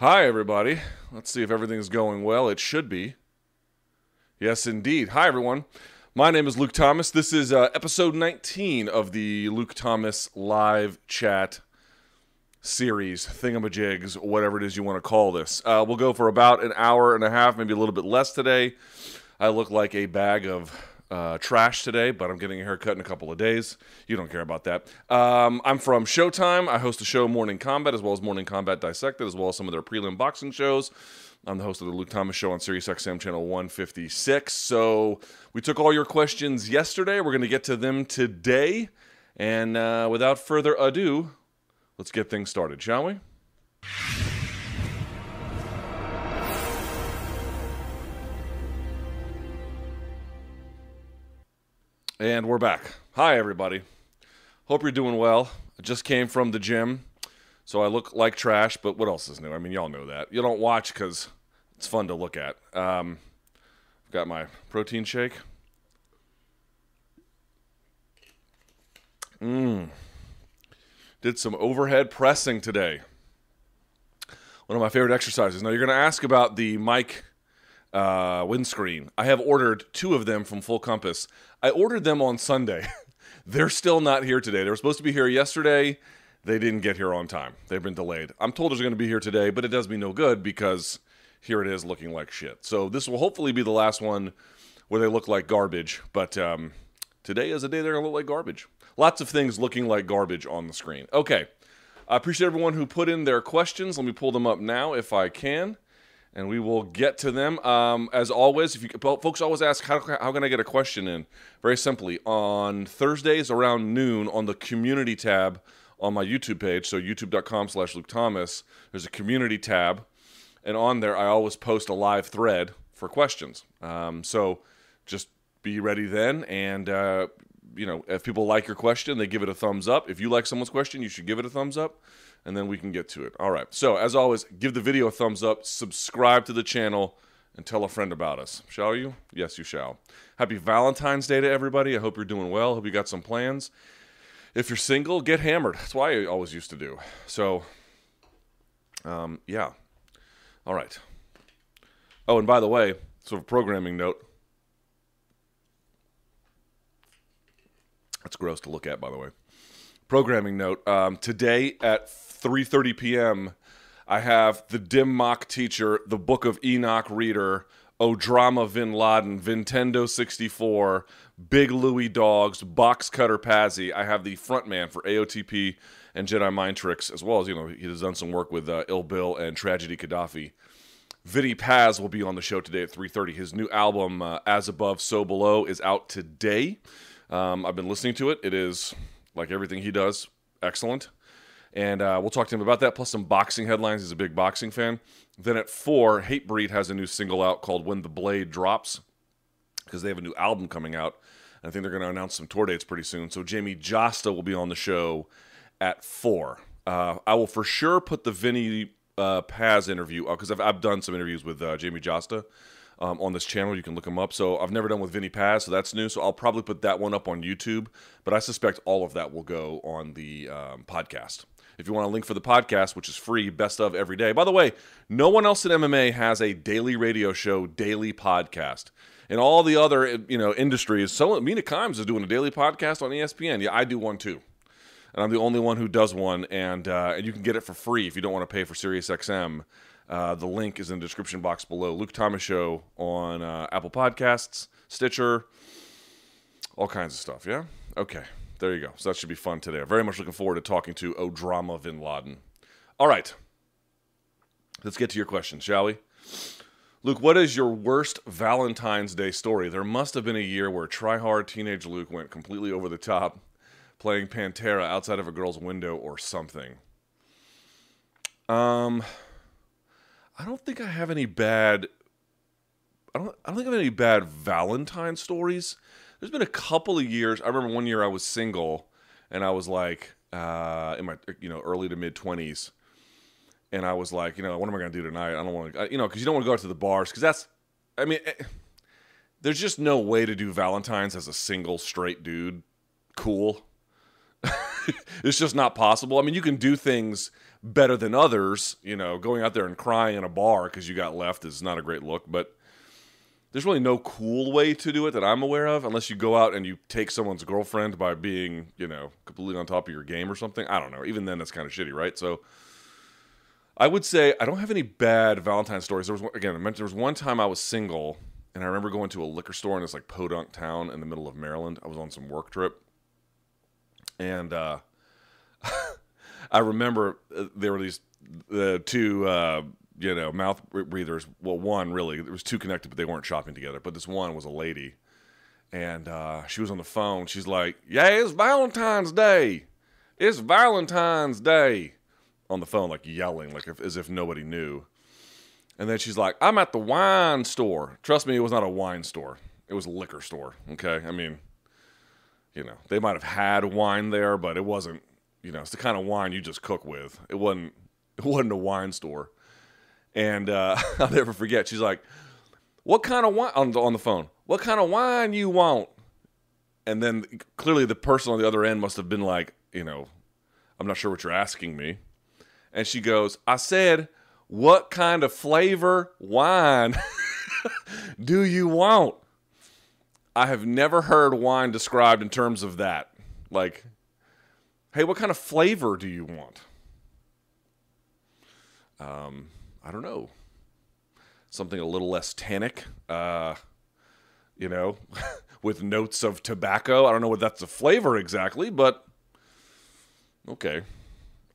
Hi, everybody. Let's see if everything's going well. It should be. Yes, indeed. Hi, everyone. My name is Luke Thomas. This is uh, episode 19 of the Luke Thomas live chat series, thingamajigs, whatever it is you want to call this. Uh, we'll go for about an hour and a half, maybe a little bit less today. I look like a bag of uh, trash today, but I'm getting a haircut in a couple of days. You don't care about that. Um, I'm from Showtime. I host a show, Morning Combat, as well as Morning Combat Dissected, as well as some of their prelim boxing shows. I'm the host of the Luke Thomas Show on Sirius XM channel 156. So we took all your questions yesterday. We're going to get to them today. And uh, without further ado, let's get things started, shall we? And we're back. Hi, everybody. Hope you're doing well. I just came from the gym, so I look like trash, but what else is new? I mean, y'all know that. You don't watch because it's fun to look at. Um, I've got my protein shake. Mmm. Did some overhead pressing today. One of my favorite exercises. Now, you're going to ask about the mic uh, windscreen. I have ordered two of them from Full Compass. I ordered them on Sunday. They're still not here today. They were supposed to be here yesterday. They didn't get here on time. They've been delayed. I'm told they're going to be here today, but it does me no good because here it is looking like shit. So this will hopefully be the last one where they look like garbage. But um, today is a day they're going to look like garbage. Lots of things looking like garbage on the screen. Okay. I appreciate everyone who put in their questions. Let me pull them up now if I can and we will get to them. Um, as always, if you folks always ask how, how can I get a question in? Very simply, on Thursdays around noon on the community tab on my YouTube page, so youtube.com slash Luke Thomas, there's a community tab, and on there I always post a live thread for questions. Um, so just be ready then, and uh, you know if people like your question, they give it a thumbs up. If you like someone's question, you should give it a thumbs up and then we can get to it. All right. So, as always, give the video a thumbs up, subscribe to the channel, and tell a friend about us. Shall you? Yes, you shall. Happy Valentine's Day to everybody. I hope you're doing well. Hope you got some plans. If you're single, get hammered. That's why I always used to do. So, um, yeah. All right. Oh, and by the way, sort of programming note. That's gross to look at, by the way. Programming note. Um, today at 3:30 p.m. I have the Dim Mak teacher, the Book of Enoch reader, Odrama Vin Laden, Nintendo 64, Big Louie Dogs, Box Cutter Pazzy. I have the frontman for AOTP and Jedi Mind Tricks, as well as you know he has done some work with uh, Ill Bill and Tragedy Khadafi. Vinnie Paz will be on the show today at 3:30. His new album, uh, As Above, So Below, is out today. Um, I've been listening to it. It is like everything he does, excellent and uh, we'll talk to him about that. Plus some boxing headlines. He's a big boxing fan. Then at four, Hatebreed has a new single out called "When the Blade Drops" because they have a new album coming out. I think they're going to announce some tour dates pretty soon. So Jamey Jasta will be on the show at four. Uh, I will for sure put the Vinnie uh, Paz interview up because I've, I've done some interviews with uh, Jamey Jasta. Um, on this channel. You can look him up. So I've never done with Vinnie Paz, so that's new. So I'll probably put that one up on YouTube, but I suspect all of that will go on the um, podcast. If you want a link for the podcast, which is free, best of every day. By the way, no one else in MMA has a daily radio show, daily podcast. In all the other you know industries, so Mina Kimes is doing a daily podcast on ESPN. Yeah, I do one too, and I'm the only one who does one. And uh, and you can get it for free if you don't want to pay for SiriusXM. Uh, the link is in the description box below. Luke Thomas Show on uh, Apple Podcasts, Stitcher, all kinds of stuff. Yeah. Okay there you go. So that should be fun today. Very much looking forward to talking to Odrama Vin Laden. All right. Let's get to your questions, shall we? Luke, what is your worst Valentine's Day story? There must have been a year where try-hard teenage Luke went completely over the top, playing Pantera outside of a girl's window or something. Um, I don't think I have any bad. I don't. I don't think I have any bad Valentine stories there's been a couple of years. I remember one year I was single, and I was like uh, in my you know early to mid twenties, and I was like, you know, what am I gonna do tonight? I don't want to, you know, because you don't want to go out to the bars because that's, I mean, eh, there's just no way to do Valentine's as a single straight dude. Cool. it's just not possible. I mean, you can do things better than others. You know, going out there and crying in a bar because you got left is not a great look, but there's really no cool way to do it that I'm aware of, unless you go out and you take someone's girlfriend by being, you know, completely on top of your game or something. I don't know. Even then, that's kind of shitty, right? So, I would say I don't have any bad Valentine stories. There was one, again, I mentioned there was one time I was single, and I remember going to a liquor store in this like podunk town in the middle of Maryland. I was on some work trip, and uh, I remember uh, there were these the two uh, you know mouth breathers. Well, one really there was two connected, but they weren't shopping together. But this one was a lady, and uh, she was on the phone. She's like, "Yeah, it's Valentine's Day. It's Valentine's Day." On the phone, like yelling, like if, as if nobody knew. And then she's like, "I'm at the wine store." Trust me, it was not a wine store. It was a liquor store. Okay, I mean, you know, they might have had wine there, but it wasn't. You know, it's the kind of wine you just cook with. It wasn't. It wasn't a wine store. And uh, I'll never forget. She's like, "What kind of wine?" On the, on the phone. What kind of wine you want? And then clearly the person on the other end must have been like, you know, I'm not sure what you're asking me. And she goes, I said, what kind of flavor wine do you want? I have never heard wine described in terms of that. Like, hey, what kind of flavor do you want? Um, I don't know. Something a little less tannic, uh, you know, with notes of tobacco. I don't know what that's a flavor exactly, but okay.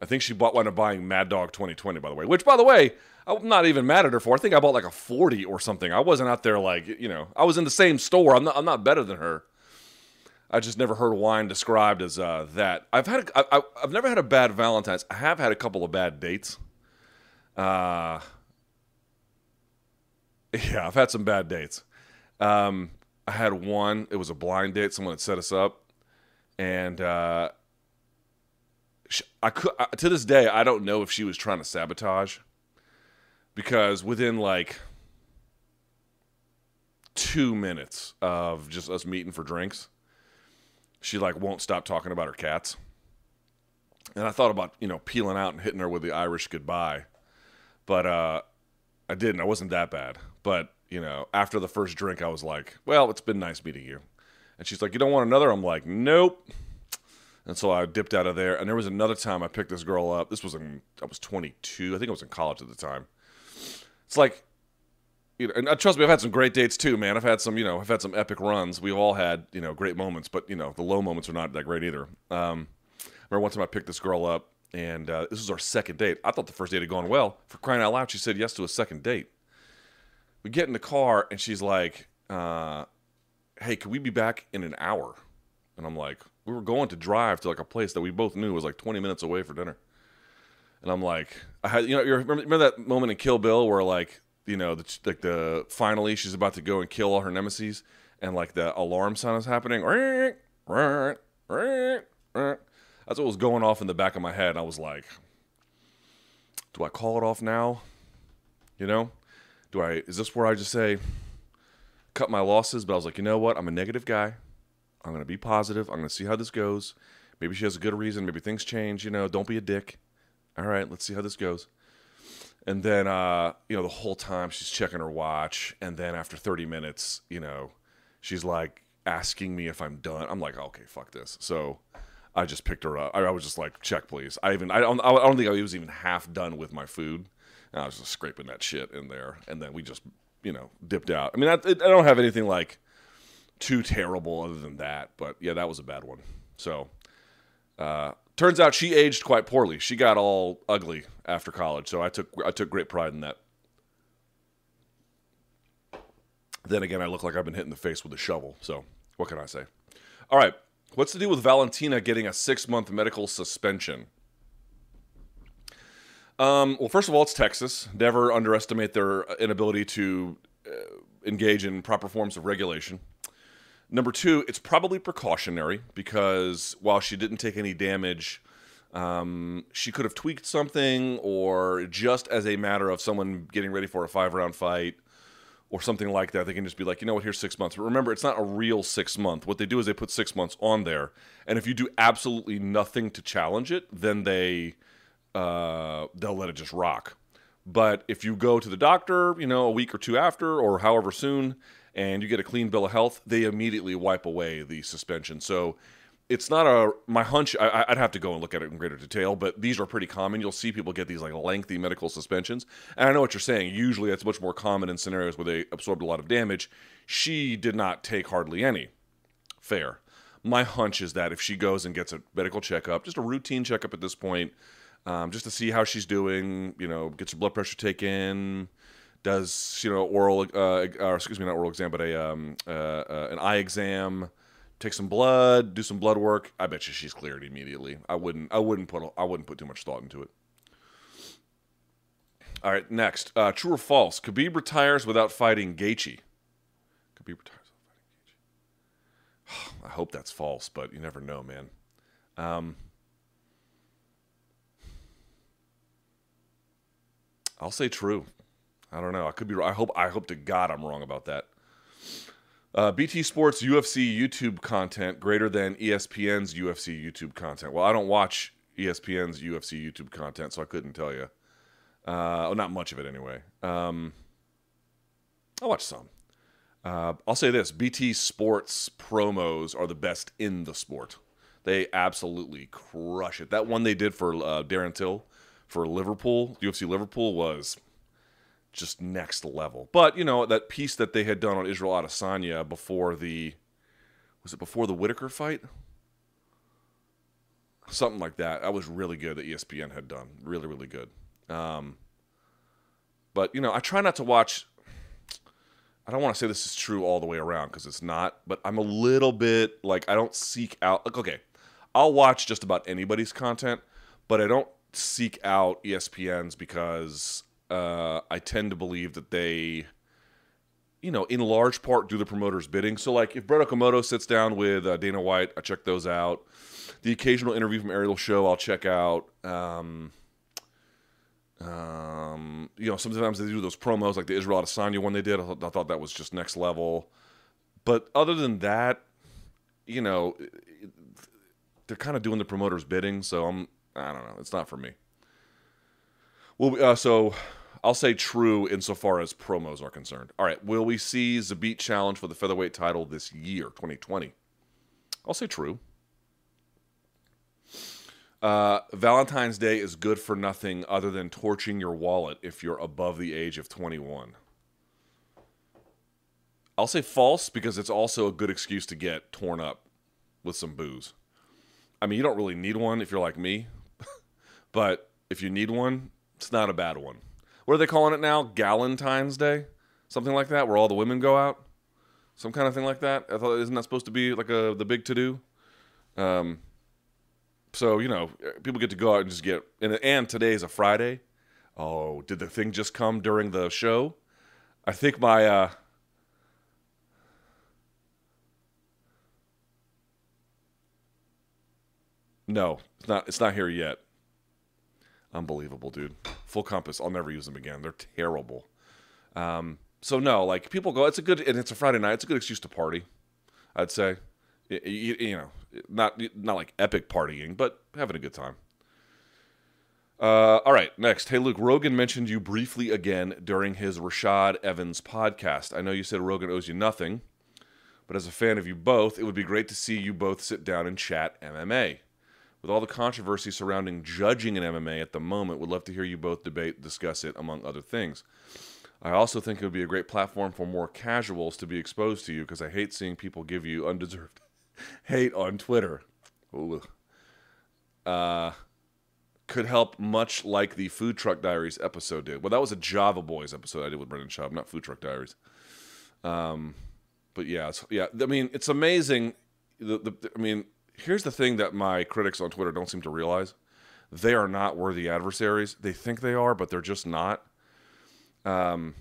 I think she bought one of buying Mad Dog 2020, by the way. Which, by the way, I'm not even mad at her for. I think I bought like a 40 or something. I wasn't out there like you know. I was in the same store. I'm not. I'm not better than her. I just never heard wine described as uh, that. I've had. A, I, I've never had a bad Valentine's. I have had a couple of bad dates. Uh, yeah, I've had some bad dates. Um, I had one. It was a blind date. Someone had set us up, and uh, I could to this day I don't know if she was trying to sabotage because within like two minutes of just us meeting for drinks, she like won't stop talking about her cats. And I thought about you know peeling out and hitting her with the Irish goodbye, but uh, I didn't. I wasn't that bad. But you know, after the first drink, I was like, "Well, it's been nice meeting you." And she's like, "You don't want another?" I'm like, "Nope." And so I dipped out of there. And there was another time I picked this girl up. This was in I was 22. I think I was in college at the time. It's like, you know, and uh, trust me, I've had some great dates too, man. I've had some, you know, I've had some epic runs. We've all had, you know, great moments, but you know, the low moments are not that great either. Um, remember one time I picked this girl up, and uh, this was our second date. I thought the first date had gone well. For crying out loud, she said yes to a second date. We get in the car, and she's like, uh, "Hey, can we be back in an hour?" And I'm like, we were going to drive to like a place that we both knew was like 20 minutes away for dinner. And I'm like, I had, you know, you remember, remember that moment in Kill Bill where like, you know, the, like the finally she's about to go and kill all her nemesis, and like the alarm sound is happening. That's what was going off in the back of my head. I was like, do I call it off now? You know, do I? Is this where I just say cut my losses? But I was like, you know what? I'm a negative guy. I'm going to be positive. I'm going to see how this goes. Maybe she has a good reason. Maybe things change. You know, don't be a dick. All right, let's see how this goes. And then, uh, you know, the whole time she's checking her watch. And then after 30 minutes, you know, she's like asking me if I'm done. I'm like, okay, fuck this. So I just picked her up. I, I was just like, check, please. I even, I don't, I don't think I was even half done with my food. And I was just scraping that shit in there. And then we just, you know, dipped out. I mean, I, I don't have anything like too terrible other than that. But yeah, that was a bad one. So uh, turns out she aged quite poorly. She got all ugly after college. So I took I took great pride in that. Then again, I look like I've been hit in the face with a shovel. So what can I say? All right. What's the deal with Valentina getting a six month medical suspension? Um, well, first of all, it's Texas. Never underestimate their inability to uh, engage in proper forms of regulation. Number two, it's probably precautionary because while she didn't take any damage, um, she could have tweaked something, or just as a matter of someone getting ready for a five round fight, or something like that, they can just be like, you know what, here's six months. But remember, it's not a real six month. What they do is they put six months on there, and if you do absolutely nothing to challenge it, then they uh, they'll let it just rock. But if you go to the doctor, you know, a week or two after, or however soon, and you get a clean bill of health, they immediately wipe away the suspension. So it's not a my hunch. I, would have to go and look at it in greater detail, but these are pretty common. You'll see people get these like lengthy medical suspensions, and I know what you're saying. Usually, that's much more common in scenarios where they absorbed a lot of damage. She did not take hardly any. Fair. My hunch is that if she goes and gets a medical checkup, just a routine checkup at this point, um, just to see how she's doing, you know, gets her blood pressure taken, does you know oral, uh, or excuse me, not oral exam, but a um, uh, uh, an eye exam take some blood, do some blood work. I bet you she's cleared immediately. I wouldn't. I wouldn't put. I wouldn't put too much thought into it. All right, next. Uh, true or false? Khabib retires without fighting Gaethje. Khabib retires without fighting Gaethje. I hope that's false, but you never know, man. Um, I'll say true. I don't know. I could be. I hope. I hope to God I'm wrong about that. Uh, BT Sports UFC YouTube content greater than ESPN's UFC YouTube content. Well, I don't watch ESPN's UFC YouTube content, so I couldn't tell you. Uh, well, not much of it anyway. Um, I watch some. Uh, I'll say this: BT Sports promos are the best in the sport. They absolutely crush it. That one they did for uh, Darren Till for Liverpool, UFC Liverpool, was just next level. But you know that piece that they had done on Israel Adesanya before the was it before the Whittaker fight? Something like that. That was really good that ESPN had done. Really, really good. Um, but you know, I try not to watch. I don't want to say this is true all the way around because it's not. But I'm a little bit like I don't seek out. Like, okay, I'll watch just about anybody's content, but I don't seek out ESPN's because uh, I tend to believe that they, you know, in large part do the promoter's bidding. So, like, if Brett Okamoto sits down with uh, Dana White, I check those out. The occasional interview from Ariel Show, I'll check out. Um, um, you know, sometimes they do those promos like the Israel Adesanya one they did. I, th- I thought that was just next level. But other than that, you know, they're kind of doing the promoter's bidding. So I'm, I don't know. It's not for me. Well, uh, so I'll say true insofar as promos are concerned. All right, will we see Zabit challenge for the featherweight title this year, 2020? I'll say true. Uh, Valentine's Day is good for nothing other than torching your wallet if you're above the age of 21. I'll say false because it's also a good excuse to get torn up with some booze. I mean, you don't really need one if you're like me, but if you need one, it's not a bad one. What are they calling it now? Galentine's Day, something like that, where all the women go out, some kind of thing like that. I thought isn't that supposed to be like a the big to do? Um, so you know, people get to go out and just get and and today is a Friday. Oh, did the thing just come during the show? I think my uh, No, it's not. It's not here yet. Unbelievable, dude. Full compass. I'll never use them again. They're terrible. Um, so no, like people go. It's a good and it's a Friday night. It's a good excuse to party. I'd say, you, you know, not not like epic partying, but having a good time. Uh, all right, next. Hey, Luke, Rogan mentioned you briefly again during his Rashad Evans podcast. I know you said Rogan owes you nothing, but as a fan of you both, it would be great to see you both sit down and chat MMA. With all the controversy surrounding judging in MMA at the moment, would love to hear you both debate, discuss it, among other things. I also think it would be a great platform for more casuals to be exposed to you because I hate seeing people give you undeserved hate on Twitter. Ooh. Uh, could help much like the Food Truck Diaries episode did. Well, that was a Java Boys episode I did with Brendan Schaub, not Food Truck Diaries. Um, but yeah, yeah. I mean, it's amazing. The, the, I mean, here's the thing that my critics on Twitter don't seem to realize they are not worthy adversaries. They think they are, but they're just not. Um,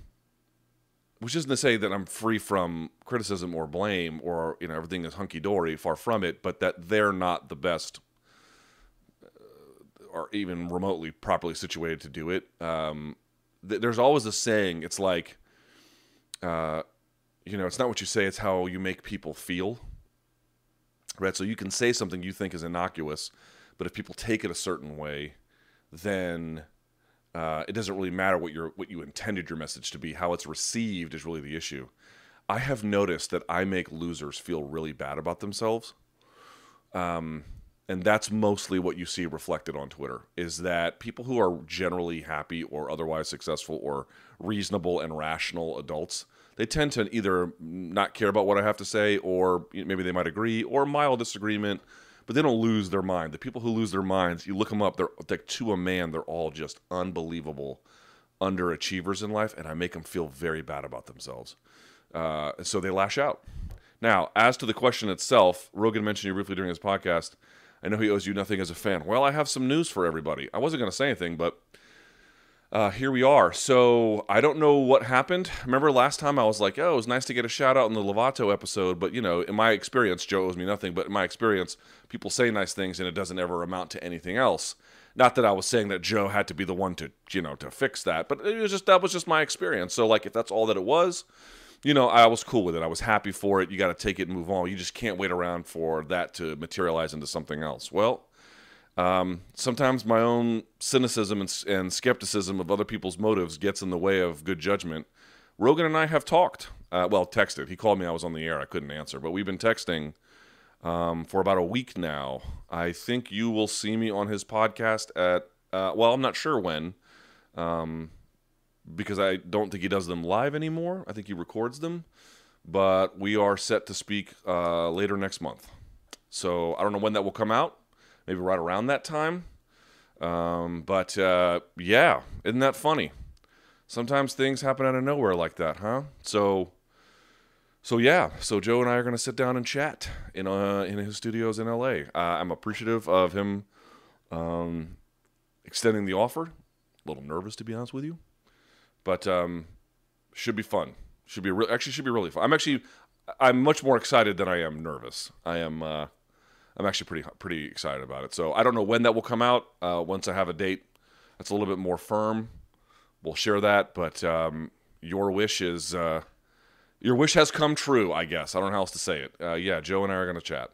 which isn't to say that I'm free from criticism or blame or you know everything is hunky dory. Far from it, but that they're not the best uh, or even remotely properly situated to do it. Um, th- there's always a saying. It's like uh, you know, it's not what you say; it's how you make people feel. Right. So you can say something you think is innocuous, but if people take it a certain way, then uh, it doesn't really matter what your what you intended your message to be. How it's received is really the issue. I have noticed that I make losers feel really bad about themselves. Um, and that's mostly what you see reflected on Twitter is that people who are generally happy or otherwise successful or reasonable and rational adults, they tend to either not care about what I have to say or maybe they might agree or mild disagreement, but they don't lose their mind. The people who lose their minds, you look them up, they're like to a man, they're all just unbelievable underachievers in life, and I make them feel very bad about themselves. Uh, so they lash out. Now, as to the question itself, Rogan mentioned you briefly during his podcast. I know he owes you nothing as a fan. Well, I have some news for everybody. I wasn't going to say anything, but uh, here we are. So I don't know what happened. Remember last time I was like, oh, it was nice to get a shout out in the Lovato episode, but you know, in my experience, Joe owes me nothing. But in my experience, people say nice things and it doesn't ever amount to anything else. Not that I was saying that Joe had to be the one to, you know, to fix that, but it was just that was just my experience. So like, if that's all that it was, you know, I was cool with it. I was happy for it. You got to take it and move on. You just can't wait around for that to materialize into something else. Well, um, sometimes my own cynicism and, and, skepticism of other people's motives gets in the way of good judgment. Rogan and I have talked. Uh, well, texted. He called me. I was on the air. I couldn't answer, but we've been texting um, for about a week now. I think you will see me on his podcast at. Uh, well, I'm not sure when. Um, because I don't think he does them live anymore. I think he records them, but we are set to speak uh, later next month. So I don't know when that will come out. Maybe right around that time. Um, but uh, yeah, isn't that funny? Sometimes things happen out of nowhere like that, huh? So, so yeah, so Joe and I are going to sit down and chat in uh, in his studios in L.A. Uh, I'm appreciative of him um, extending the offer. A little nervous to be honest with you. But um, should be fun. Should be re- actually should be really fun. I'm actually I'm much more excited than I am nervous. I am uh, I'm actually pretty pretty excited about it. So I don't know when that will come out. Uh, once I have a date that's a little bit more firm, we'll share that. But um, your wish is uh, your wish has come true. I guess I don't know how else to say it. Uh, yeah, Joe and I are going to chat,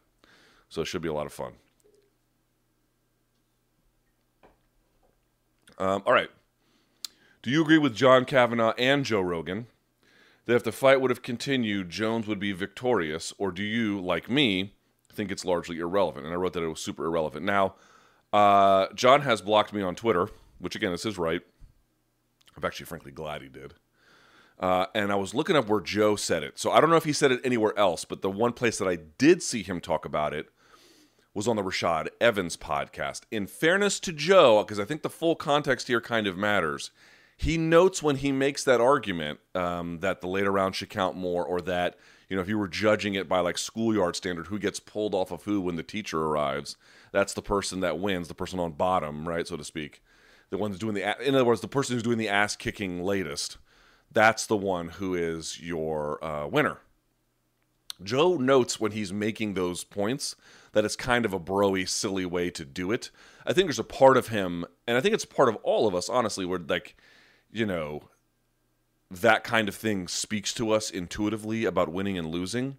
so it should be a lot of fun. Um, all right. Do you agree with John Kavanagh and Joe Rogan that if the fight would have continued, Jones would be victorious, or do you, like me, think it's largely irrelevant? And I wrote that it was super irrelevant. Now, uh, John has blocked me on Twitter, which again, is right. I'm actually frankly glad he did. Uh, and I was looking up where Joe said it. So I don't know if he said it anywhere else, but the one place that I did see him talk about it was on the Rashad Evans podcast. In fairness to Joe, because I think the full context here kind of matters, he notes when he makes that argument um, that the later round should count more, or that you know if you were judging it by like schoolyard standard, who gets pulled off of who when the teacher arrives, that's the person that wins, the person on bottom, right, so to speak, the one doing the in other words, the person who's doing the ass kicking latest, that's the one who is your uh, winner. Joe notes when he's making those points that it's kind of a broy, silly way to do it. I think there's a part of him, and I think it's part of all of us, honestly, where like you know, that kind of thing speaks to us intuitively about winning and losing.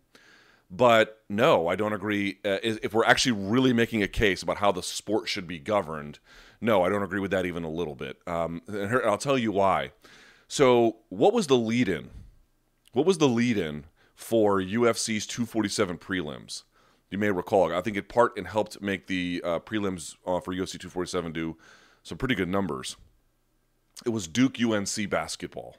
But no, I don't agree. Uh, if we're actually really making a case about how the sport should be governed, no, I don't agree with that even a little bit. Um, and I'll tell you why. So, what was the lead in? What was the lead in for UFC's 247 prelims? You may recall. I think it part and helped make the uh, prelims uh, for UFC 247 do some pretty good numbers it was Duke UNC basketball.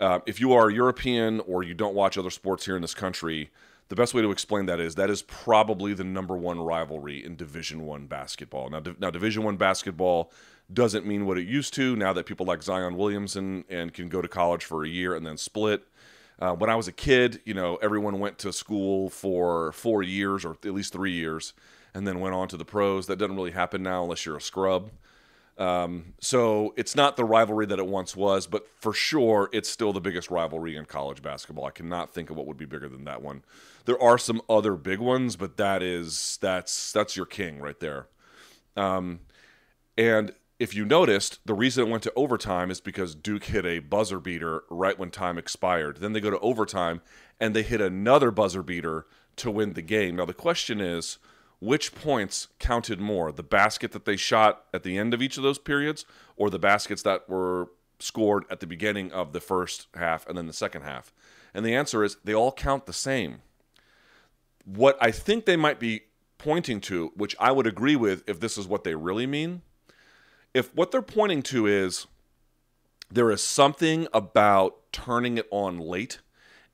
Uh, if you are European or you don't watch other sports here in this country, the best way to explain that is that is probably the number one rivalry in Division One basketball. Now, now Division One basketball doesn't mean what it used to. Now that people like Zion Williamson and can go to college for a year and then split. Uh, when I was a kid, you know, everyone went to school for four years or at least three years, and then went on to the pros. That doesn't really happen now unless you're a scrub. Um, so it's not the rivalry that it once was, but for sure it's still the biggest rivalry in college basketball. I cannot think of what would be bigger than that one. There are some other big ones, but that is that's that's your king right there. Um, and if you noticed, the reason it went to overtime is because Duke hit a buzzer beater right when time expired. Then they go to overtime and they hit another buzzer beater to win the game. Now, the question is which points counted more? The basket that they shot at the end of each of those periods or the baskets that were scored at the beginning of the first half and then the second half? And the answer is they all count the same. What I think they might be pointing to, which I would agree with if this is what they really mean, if what they're pointing to is there is something about turning it on late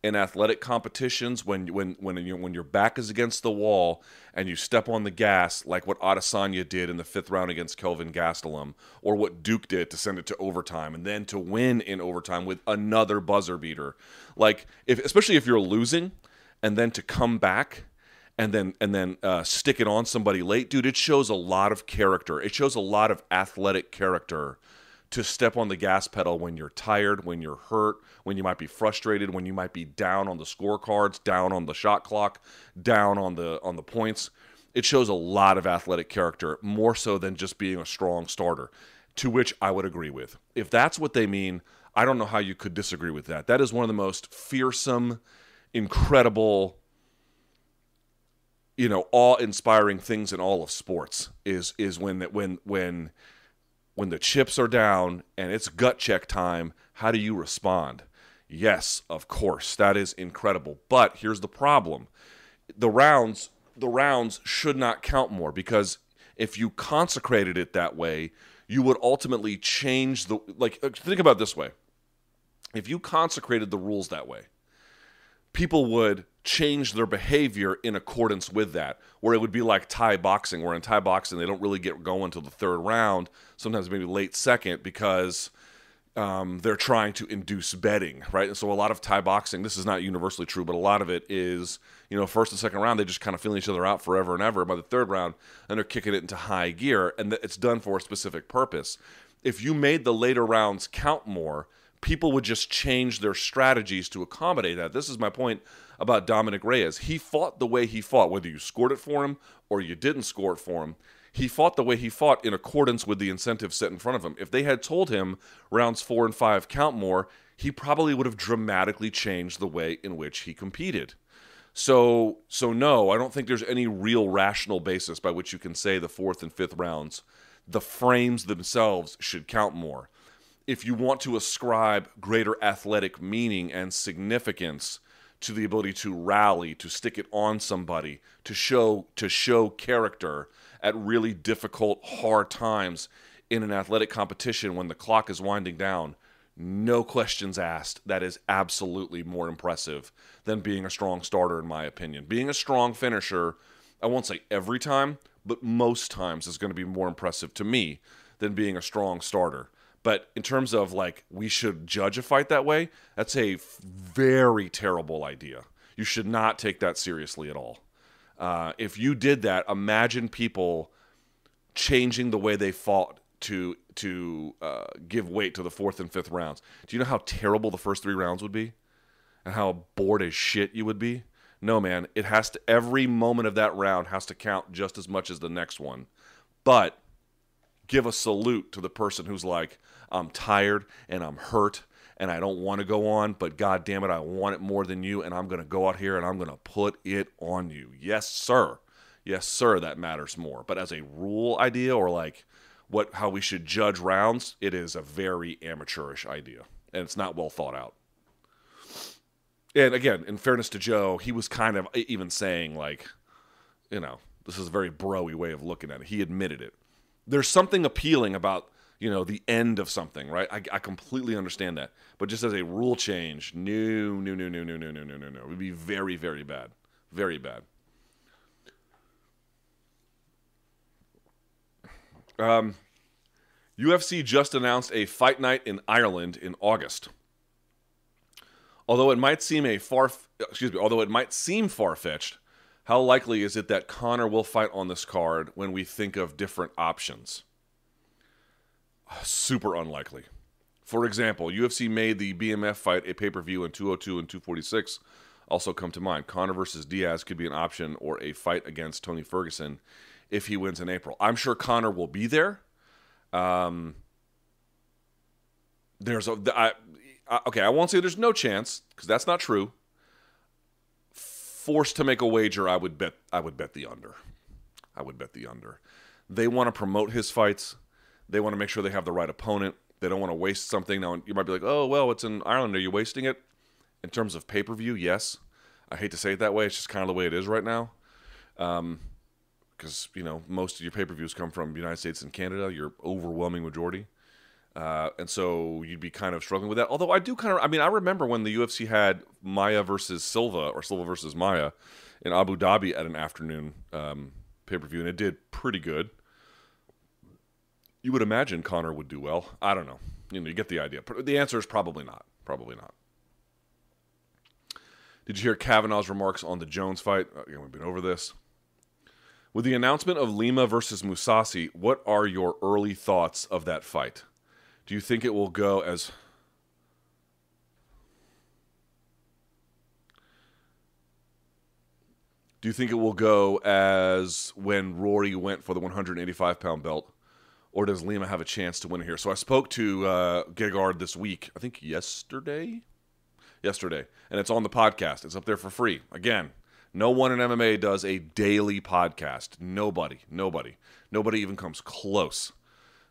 in athletic competitions when when when you when your back is against the wall and you step on the gas like what Adesanya did in the fifth round against Kelvin Gastelum or what Duke did to send it to overtime and then to win in overtime with another buzzer beater. Like if especially if you're losing and then to come back and then and then uh, stick it on somebody late dude it shows a lot of character. It shows a lot of athletic character to step on the gas pedal when you're tired, when you're hurt, when you might be frustrated, when you might be down on the scorecards, down on the shot clock, down on the on the points. It shows a lot of athletic character, more so than just being a strong starter, to which I would agree with. If that's what they mean, I don't know how you could disagree with that. That is one of the most fearsome, incredible, you know, awe-inspiring things in all of sports is is when that when when when the chips are down and it's gut check time, how do you respond? Yes, of course, that is incredible. But here's the problem. The rounds the rounds should not count more because if you consecrated it that way, you would ultimately change the like uh, think about this way. If you consecrated the rules that way, people would change their behavior in accordance with that. Where it would be like Thai boxing, where in Thai boxing they don't really get going until the third round, sometimes maybe late second, because um, they're trying to induce betting, right? And so a lot of Thai boxing, this is not universally true, but a lot of it is, you know, first and second round, they just kind of feeling each other out forever and ever. By the third round, and they're kicking it into high gear, and it's done for a specific purpose. If you made the later rounds count more, people would just change their strategies to accommodate that. This is my point about Dominick Reyes. He fought the way he fought, whether you scored it for him or you didn't score it for him. He fought the way he fought in accordance with the incentive set in front of him. If they had told him rounds four and five count more, he probably would have dramatically changed the way in which he competed. So, so no, I don't think there's any real rational basis by which you can say the fourth and fifth rounds, the frames themselves should count more. If you want to ascribe greater athletic meaning and significance to the ability to rally, to stick it on somebody, to show to show character at really difficult, hard times in an athletic competition when the clock is winding down. No questions asked. That is absolutely more impressive than being a strong starter, in my opinion. Being a strong finisher, I won't say every time, but most times is going to be more impressive to me than being a strong starter. But in terms of like we should judge a fight that way, that's a very terrible idea. You should not take that seriously at all. Uh, if you did that, imagine people changing the way they fought to to uh, give weight to the fourth and fifth rounds. Do you know how terrible the first three rounds would be, and how bored as shit you would be? No, man. It has to. Every moment of that round has to count just as much as the next one. But give a salute to the person who's like, I'm tired and I'm hurt and I don't want to go on, but god damn it, I want it more than you, and I'm gonna go out here and I'm gonna put it on you. Yes, sir. Yes, sir, that matters more. But as a rule idea or like what how we should judge rounds, it is a very amateurish idea. And it's not well thought out. And again, in fairness to Joe, he was kind of even saying like, you know, this is a very broy way of looking at it. He admitted it there's something appealing about you know the end of something right I, I completely understand that but just as a rule change no no no no no no no no no no it would be very very bad very bad um ufc just announced a fight night in ireland in august although it might seem a far excuse me although it might seem far-fetched how likely is it that Conor will fight on this card when we think of different options? Super unlikely. For example, UFC made the BMF fight a pay per view in 202 and 246 also come to mind. Conor versus Diaz could be an option or a fight against Tony Ferguson if he wins in April. I'm sure Conor will be there. Um, there's a I, I, okay. I won't say there's no chance because that's not true. Forced to make a wager, I would bet. I would bet the under. I would bet the under. They want to promote his fights. They want to make sure they have the right opponent. They don't want to waste something. Now you might be like, "Oh well, it's in Ireland. Are you wasting it?" In terms of pay per view, yes. I hate to say it that way. It's just kind of the way it is right now. Um, because you know most of your pay per views come from the United States and Canada, your overwhelming majority, uh, and so you'd be kind of struggling with that. Although I do kind of, I mean, I remember when the UFC had Maia versus Silva or Silva versus Maia in Abu Dhabi at an afternoon um, pay per view, and it did pretty good. You would imagine Conor would do well. I don't know. You know, you get the idea. The answer is probably not. Probably not. Did you hear Kavanagh's remarks on the Jones fight? Again, we've been over this. With the announcement of Lima versus Mousasi, what are your early thoughts of that fight? Do you think it will go as Do you think it will go as when Rory went for the 185 pound belt, or does Lima have a chance to win here? So I spoke to uh, Gegard this week, I think yesterday, yesterday, and it's on the podcast. It's up there for free. Again, no one in MMA does a daily podcast. Nobody, nobody, nobody even comes close.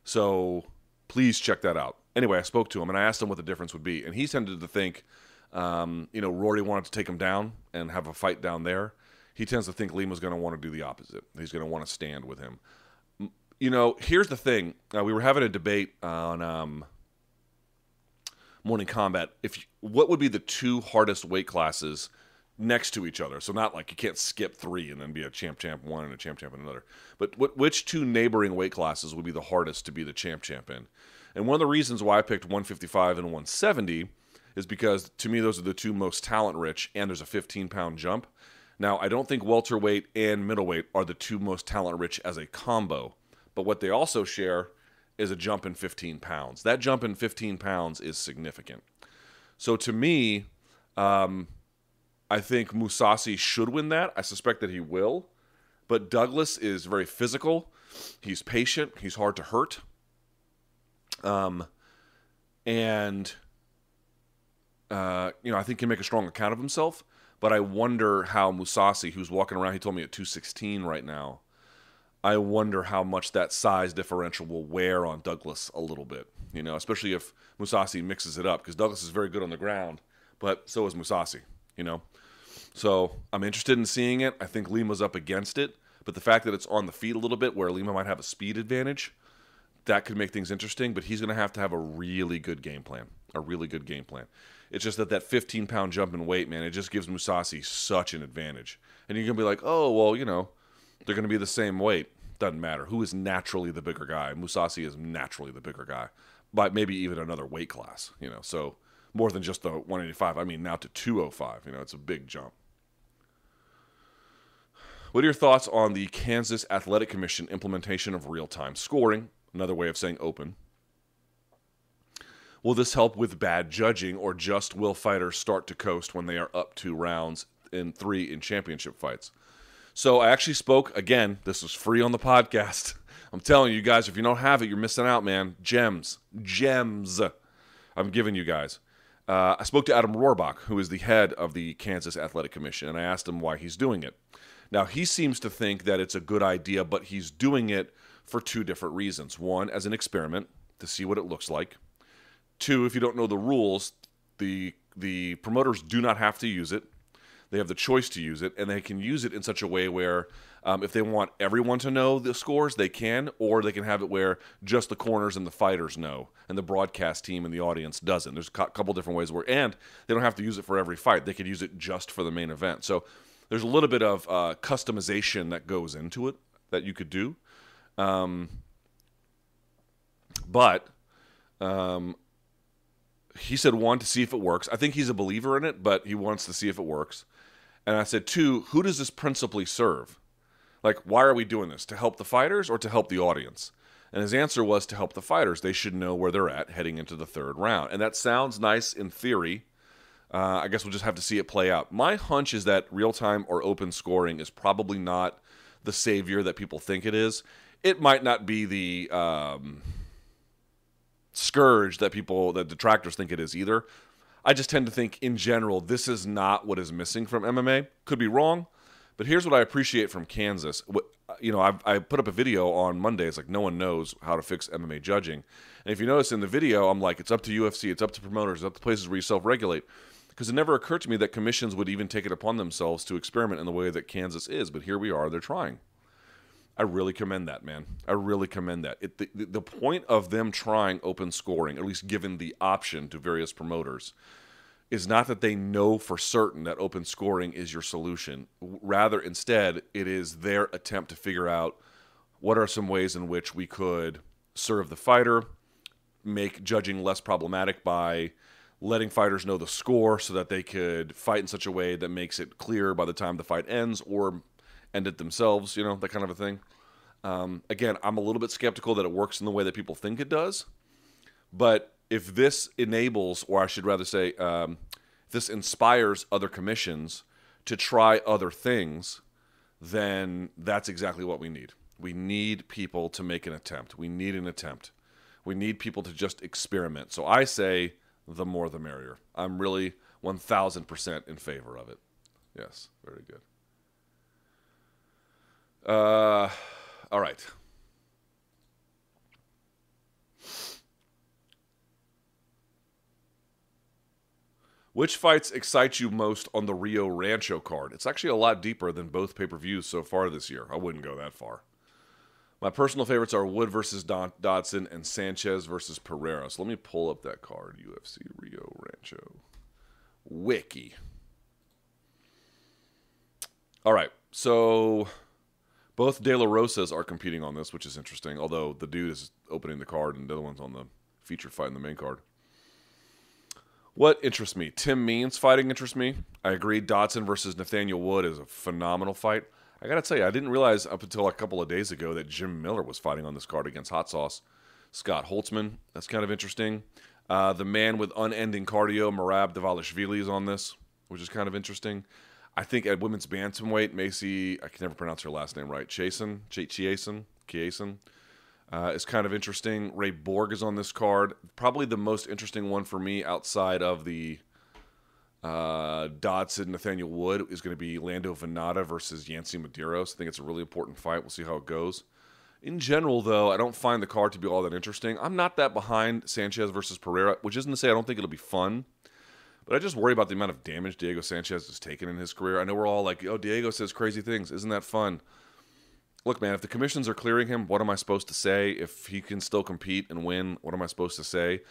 So please check that out. Anyway, I spoke to him and I asked him what the difference would be, and he tended to think, um, you know, Rory wanted to take him down and have a fight down there he tends to think Lima's going to want to do the opposite. He's going to want to stand with him. You know, here's the thing. Uh, we were having a debate on um, Morning Combat. If what would be the two hardest weight classes next to each other? So not like you can't skip three and then be a champ champ one and a champ champ in another. But what, which two neighboring weight classes would be the hardest to be the champ champ in? And one of the reasons why I picked 155 and 170 is because to me those are the two most talent rich, and there's a 15 pound jump. Now, I don't think welterweight and middleweight are the two most talent rich as a combo, but what they also share is a jump in 15 pounds. That jump in 15 pounds is significant. So to me, um, I think Mousasi should win that. I suspect that he will. But Douglas is very physical. He's patient. He's hard to hurt. Um, and uh, you know, I think he can make a strong account of himself. But I wonder how Mousasi, who's walking around, he told me at 216 right now. I wonder how much that size differential will wear on Douglas a little bit, you know, especially if Mousasi mixes it up because Douglas is very good on the ground, but so is Mousasi. you know. So I'm interested in seeing it. I think Lima's up against it, but the fact that it's on the feet a little bit, where Lima might have a speed advantage, that could make things interesting. But he's going to have to have a really good game plan, a really good game plan. It's just that that 15 pound jump in weight, man, it just gives Mousasi such an advantage. And you're gonna be like, oh well, you know, they're gonna be the same weight. Doesn't matter who is naturally the bigger guy. Mousasi is naturally the bigger guy, but maybe even another weight class. You know, so more than just the 185. I mean, now to 205. You know, it's a big jump. What are your thoughts on the Kansas Athletic Commission implementation of real time scoring? Another way of saying open. Will this help with bad judging, or just will fighters start to coast when they are up two rounds in three in championship fights? So I actually spoke again. This was free on the podcast. I'm telling you guys, if you don't have it, you're missing out, man. Gems, gems. I'm giving you guys. Uh, I spoke to Adam Roorbach, who is the head of the Kansas Athletic Commission, and I asked him why he's doing it. Now, he seems to think that it's a good idea, but he's doing it for two different reasons. One, as an experiment to see what it looks like. Two, if you don't know the rules, the the promoters do not have to use it. They have the choice to use it, and they can use it in such a way where, um, if they want everyone to know the scores, they can, or they can have it where just the corners and the fighters know, and the broadcast team and the audience doesn't. There's a couple different ways where, and they don't have to use it for every fight. They could use it just for the main event. So there's a little bit of uh, customization that goes into it that you could do. Um, but um, he said one to see if it works. I think he's a believer in it, but he wants to see if it works. And I said two, who does this principally serve? Like, why are we doing this? To help the fighters or to help the audience? And his answer was to help the fighters. They should know where they're at heading into the third round. And that sounds nice in theory. Uh, I guess we'll just have to see it play out. My hunch is that real time or open scoring is probably not the savior that people think it is. It might not be the. Um, scourge that people that detractors think it is either. I just tend to think in general this is not what is missing from MMA. Could be wrong, but here's what I appreciate from Kansas. You know, I've, I put up a video on Monday. It's like no one knows how to fix MMA judging, and if you notice in the video, I'm like, it's up to UFC, it's up to promoters, it's up to places where you self-regulate. Because it never occurred to me that commissions would even take it upon themselves to experiment in the way that Kansas is. But here we are; they're trying. I really commend that, man. I really commend that. It, the, the point of them trying open scoring, at least given the option to various promoters, is not that they know for certain that open scoring is your solution. Rather, instead, it is their attempt to figure out what are some ways in which we could serve the fighter, make judging less problematic by letting fighters know the score so that they could fight in such a way that makes it clear by the time the fight ends or end it themselves, you know, that kind of a thing. Um, again, I'm a little bit skeptical that it works in the way that people think it does. But if this enables, or I should rather say, um, this inspires other commissions to try other things, then that's exactly what we need. We need people to make an attempt. We need an attempt. We need people to just experiment. So I say, the more the merrier. I'm really 1000% in favor of it. Yes, very good. Uh, all right. Which fights excite you most on the Rio Rancho card? It's actually a lot deeper than both pay per views so far this year. I wouldn't go that far. My personal favorites are Wood versus Don- Dodson and Sanchez versus Pereira. So let me pull up that card UFC Rio Rancho Wiki. All right. So both De La Rosas are competing on this, which is interesting. Although the dude is opening the card and the other one's on the featured fight in the main card. What interests me? Tim Means fighting interests me. I agree. Dodson versus Nathaniel Wood is a phenomenal fight. I gotta tell you, I didn't realize up until a couple of days ago that Jim Miller was fighting on this card against Hot Sauce Scott Holtzman. That's kind of interesting. Uh, the man with unending cardio, Merab Dvalishvili, is on this, which is kind of interesting. I think at women's bantamweight, Macy, I can never pronounce her last name right, Chasen, Chiasen, Chiasen, uh, is kind of interesting. Ray Borg is on this card. Probably the most interesting one for me outside of the uh, Dodson, Nathaniel Wood is going to be Lando Vannata versus Yancy Medeiros. I think it's a really important fight. We'll see how it goes. In general, though, I don't find the card to be all that interesting. I'm not that behind Sanchez versus Pereira, which isn't to say I don't think it'll be fun. But I just worry about the amount of damage Diego Sanchez has taken in his career. I know we're all like, oh, Diego says crazy things. Isn't that fun? Look, man, if the commissions are clearing him, what am I supposed to say? If he can still compete and win, what am I supposed to say?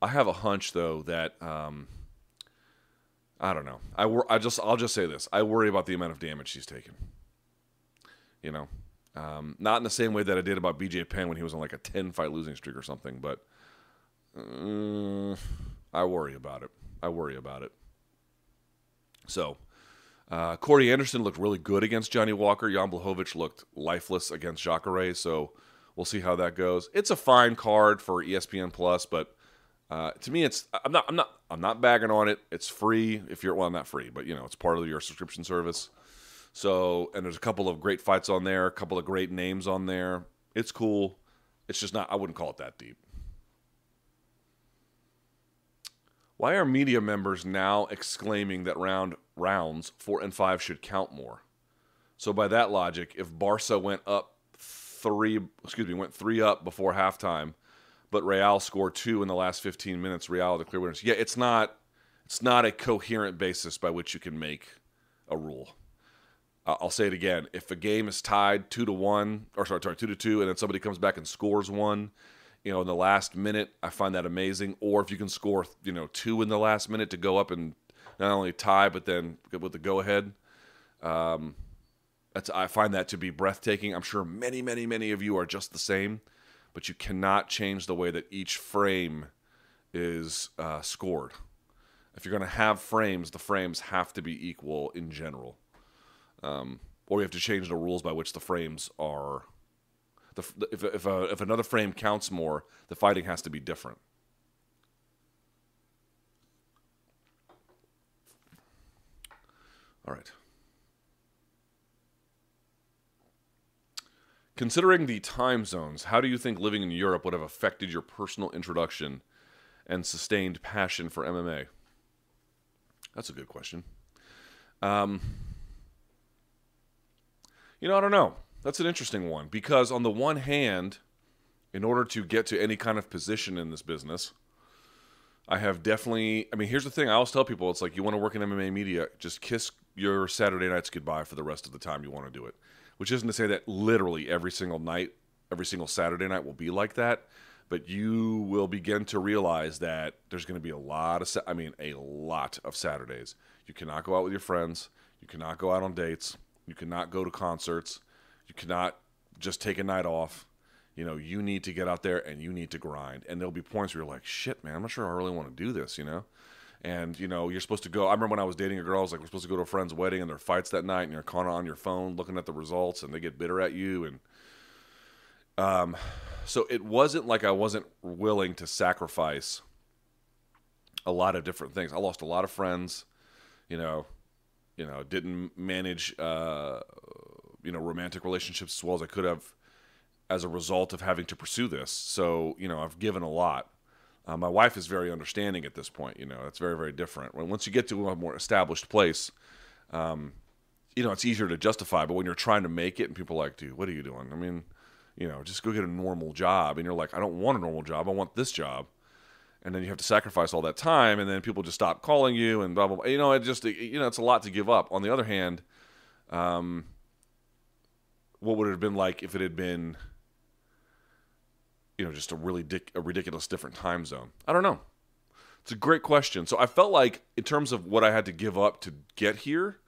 I have a hunch, though, that um, I don't know. I, wor- I just I'll just say this. I worry about the amount of damage he's taken. You know, um, not in the same way that I did about BJ Penn when he was on like a ten fight losing streak or something, but uh, I worry about it. I worry about it. So, uh, Corey Anderson looked really good against Johnny Walker. Jan Blachowicz looked lifeless against Jacare. So we'll see how that goes. It's a fine card for ESPN Plus, but uh, to me, it's I'm not I'm not I'm not bagging on it. It's free if you're well, not free, but you know it's part of your subscription service. So and there's a couple of great fights on there, a couple of great names on there. It's cool. It's just not. I wouldn't call it that deep. Why are media members now exclaiming that round rounds four and five should count more? So by that logic, if Barca went up three, excuse me, went three up before halftime, but Real scored two in the last 15 minutes, Real the clear winners. Yeah, it's not it's not a coherent basis by which you can make a rule. Uh, I'll say it again: if a game is tied two to one, or sorry, sorry, two to two, and then somebody comes back and scores one, you know, in the last minute, I find that amazing. Or if you can score, you know, two in the last minute to go up and not only tie, but then with the go ahead. Um, that's I find that to be breathtaking. I'm sure many, many, many of you are just the same, but you cannot change the way that each frame is uh, scored. If you're going to have frames, the frames have to be equal in general, um, or you have to change the rules by which the frames are the, if if, if another frame counts more, the fighting has to be different. All right. Considering the time zones, how do you think living in Europe would have affected your personal introduction and sustained passion for MMA? That's a good question. Um, you know, I don't know. That's an interesting one because, on the one hand, in order to get to any kind of position in this business, I have definitely. I mean, here's the thing. I always tell people it's like you want to work in MMA media, just kiss your Saturday nights goodbye for the rest of the time you want to do it. Which isn't to say that literally every single night, every single Saturday night will be like that, but you will begin to realize that there's going to be a lot of. I mean, a lot of Saturdays. You cannot go out with your friends. You cannot go out on dates. You cannot go to concerts. You cannot just take a night off. You know, you need to get out there and you need to grind. And there'll be points where you're like, shit, man, I'm not sure I really want to do this, you know? And, you know, you're supposed to go. I remember when I was dating a girl, I was like, we're supposed to go to a friend's wedding and there are fights that night and you're kind of on your phone looking at the results and they get bitter at you. And, um, so it wasn't like I wasn't willing to sacrifice a lot of different things. I lost a lot of friends, you know, you know, didn't manage, uh, you know, romantic relationships as well as I could have as a result of having to pursue this. So, you know, I've given a lot. Uh, my wife is very understanding at this point. You know, it's very, very different. When once you get to a more established place, um, you know, it's easier to justify. But when you're trying to make it, and people are like, dude, what are you doing? I mean, you know, just go get a normal job. And you're like, I don't want a normal job. I want this job. And then you have to sacrifice all that time, and then people just stop calling you, and blah blah. blah. You know, it just, you know, it's a lot to give up. On the other hand, um, what would it have been like if it had been you know just a really dic- a ridiculous different time zone. I don't know. It's a great question. So i felt like in terms of what i had to give up to get here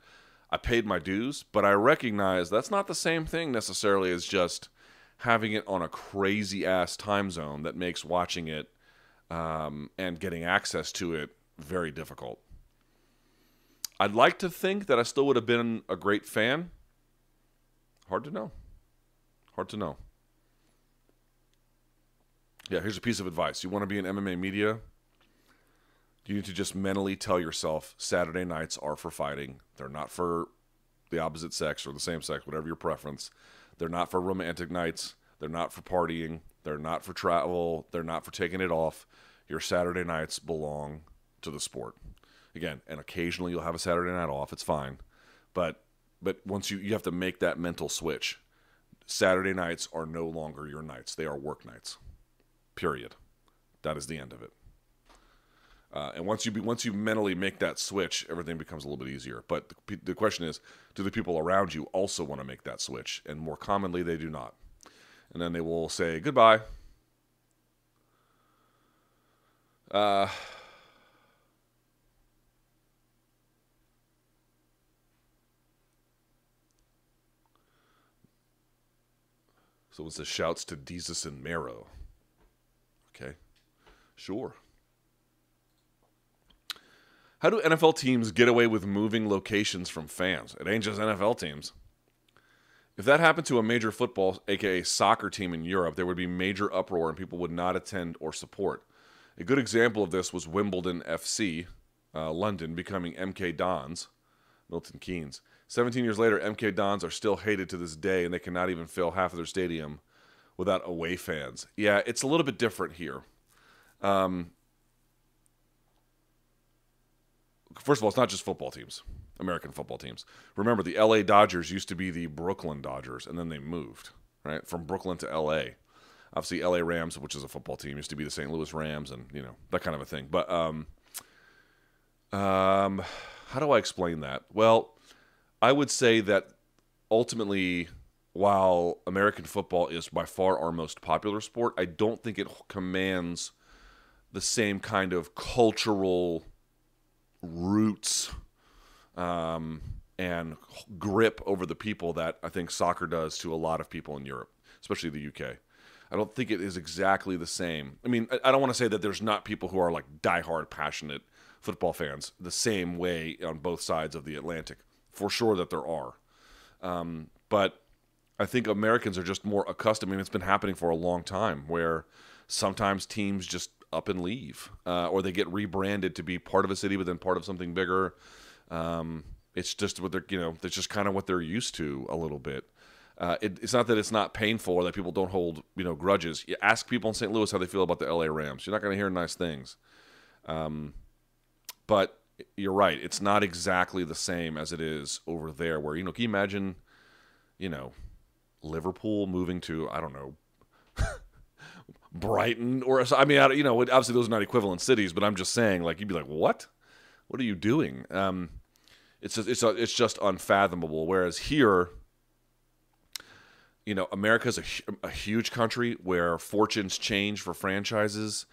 i paid my dues but i recognize that's not the same thing necessarily as just having it on a crazy ass time zone that makes watching it um, and getting access to it very difficult. I'd like to think that i still would have been a great fan. Hard to know. Hard to know yeah, here's a piece of advice. You want to be in MMA media? You need to just mentally tell yourself Saturday nights are for fighting. They're not for the opposite sex or the same sex, whatever your preference. They're not for romantic nights. They're not for partying. They're not for travel. They're not for taking it off. Your Saturday nights belong to the sport. Again, and occasionally you'll have a Saturday night off. It's fine. But but once you you have to make that mental switch. Saturday nights are no longer your nights. They are work nights. Period. That is the end of it. Uh, and once you be, once you mentally make that switch, everything becomes a little bit easier. But the, the question is, do the people around you also want to make that switch? And more commonly, they do not. And then they will say goodbye. Uh, so it's the shouts to Jesus and Mero. Sure. How do NFL teams get away with moving locations from fans? It ain't just NFL teams. If that happened to a major football, aka soccer team in Europe, there would be major uproar and people would not attend or support. A good example of this was Wimbledon FC, uh, London, becoming MK Dons, Milton Keynes. 17 years later, MK Dons are still hated to this day and they cannot even fill half of their stadium without away fans. Yeah, it's a little bit different here. Um, first of all, it's not just football teams, American football teams. Remember, the LA Dodgers used to be the Brooklyn Dodgers, and then they moved right from Brooklyn to LA. Obviously, LA Rams, which is a football team, used to be the St. Louis Rams, and you know that kind of a thing. But um, um, how do I explain that? Well, I would say that ultimately while American football is by far our most popular sport, I don't think it commands the same kind of cultural roots um, and grip over the people that I think soccer does to a lot of people in Europe, especially the UK. I don't think it is exactly the same. I mean, I don't want to say that there's not people who are like diehard, passionate football fans the same way on both sides of the Atlantic. For sure that there are. Um, but I think Americans are just more accustomed. I mean, it's been happening for a long time where sometimes teams just up and leave, uh, or they get rebranded to be part of a city, but then part of something bigger. Um, it's just what they're, you know, it's just kind of what they're used to a little bit. Uh, it, it's not that it's not painful or that people don't hold you know grudges. You ask people in St. Louis how they feel about the LA Rams. You're not going to hear nice things. Um, but you're right. It's not exactly the same as it is over there. Where you know, can you imagine, you know, Liverpool moving to I don't know. Brighton, or I mean, you know, obviously those are not equivalent cities, but I'm just saying, like, you'd be like, "What? What are you doing?" Um, it's just, it's it's just unfathomable. Whereas here, you know, America's a, a huge country where fortunes change for franchises.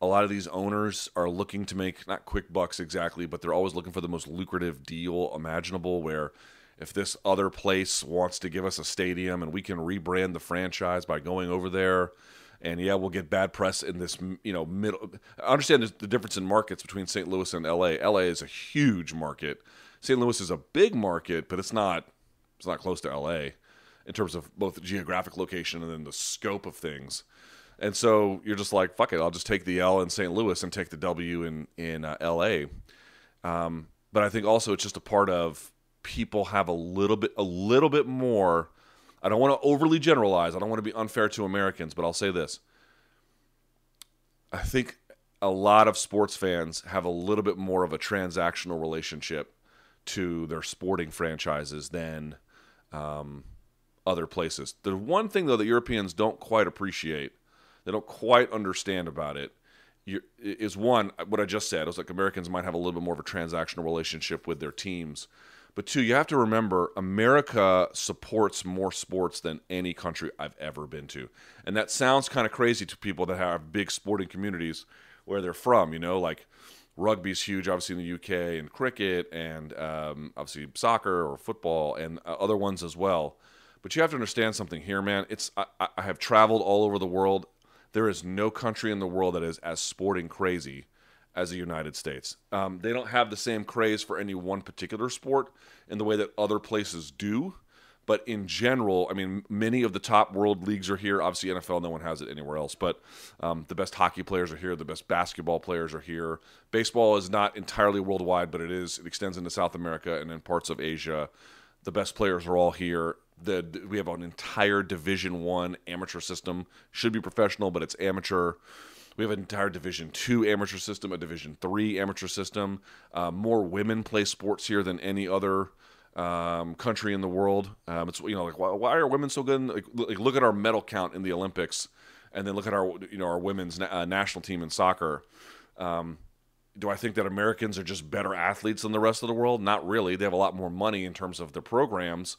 A lot of these owners are looking to make not quick bucks exactly, but they're always looking for the most lucrative deal imaginable. Where if this other place wants to give us a stadium and we can rebrand the franchise by going over there, and yeah, we'll get bad press in this, you know, middle. I understand the difference in markets between St. Louis and LA. LA is a huge market. St. Louis is a big market, but it's not. It's not close to LA in terms of both geographic location and then the scope of things. And so you're just like, fuck it, I'll just take the L in St. Louis and take the W in in uh, L.A. Um, but I think also it's just a part of people have a little bit a little bit more. I don't want to overly generalize. I don't want to be unfair to Americans, but I'll say this. I think a lot of sports fans have a little bit more of a transactional relationship to their sporting franchises than um, other places. The one thing though that Europeans don't quite appreciate, they don't quite understand about it, is one what I just said. It was like Americans might have a little bit more of a transactional relationship with their teams, but two, you have to remember America supports more sports than any country I've ever been to, and that sounds kind of crazy to people that have big sporting communities where they're from. You know, like rugby's huge, obviously in the UK, and cricket, and um, obviously soccer or football, and uh, other ones as well. But you have to understand something here, man. It's I, I have traveled all over the world. There is no country in the world that is as sporting crazy as the United States. Um, they don't have the same craze for any one particular sport in the way that other places do. But in general, I mean, many of the top world leagues are here. Obviously, NFL, no one has it anywhere else. But um, the best hockey players are here. The best basketball players are here. Baseball is not entirely worldwide, but it is. It extends into South America and in parts of Asia. The best players are all here the we have an entire Division One amateur system. Should be professional, but it's amateur. We have an entire Division Two amateur system, a Division Three amateur system. Uh, more women play sports here than any other um, country in the world. Um, it's you know like why, why are women so good? Like, like, look at our medal count in the Olympics, and then look at our you know our women's na- uh, national team in soccer. Um, do I think that Americans are just better athletes than the rest of the world? Not really. They have a lot more money in terms of their programs.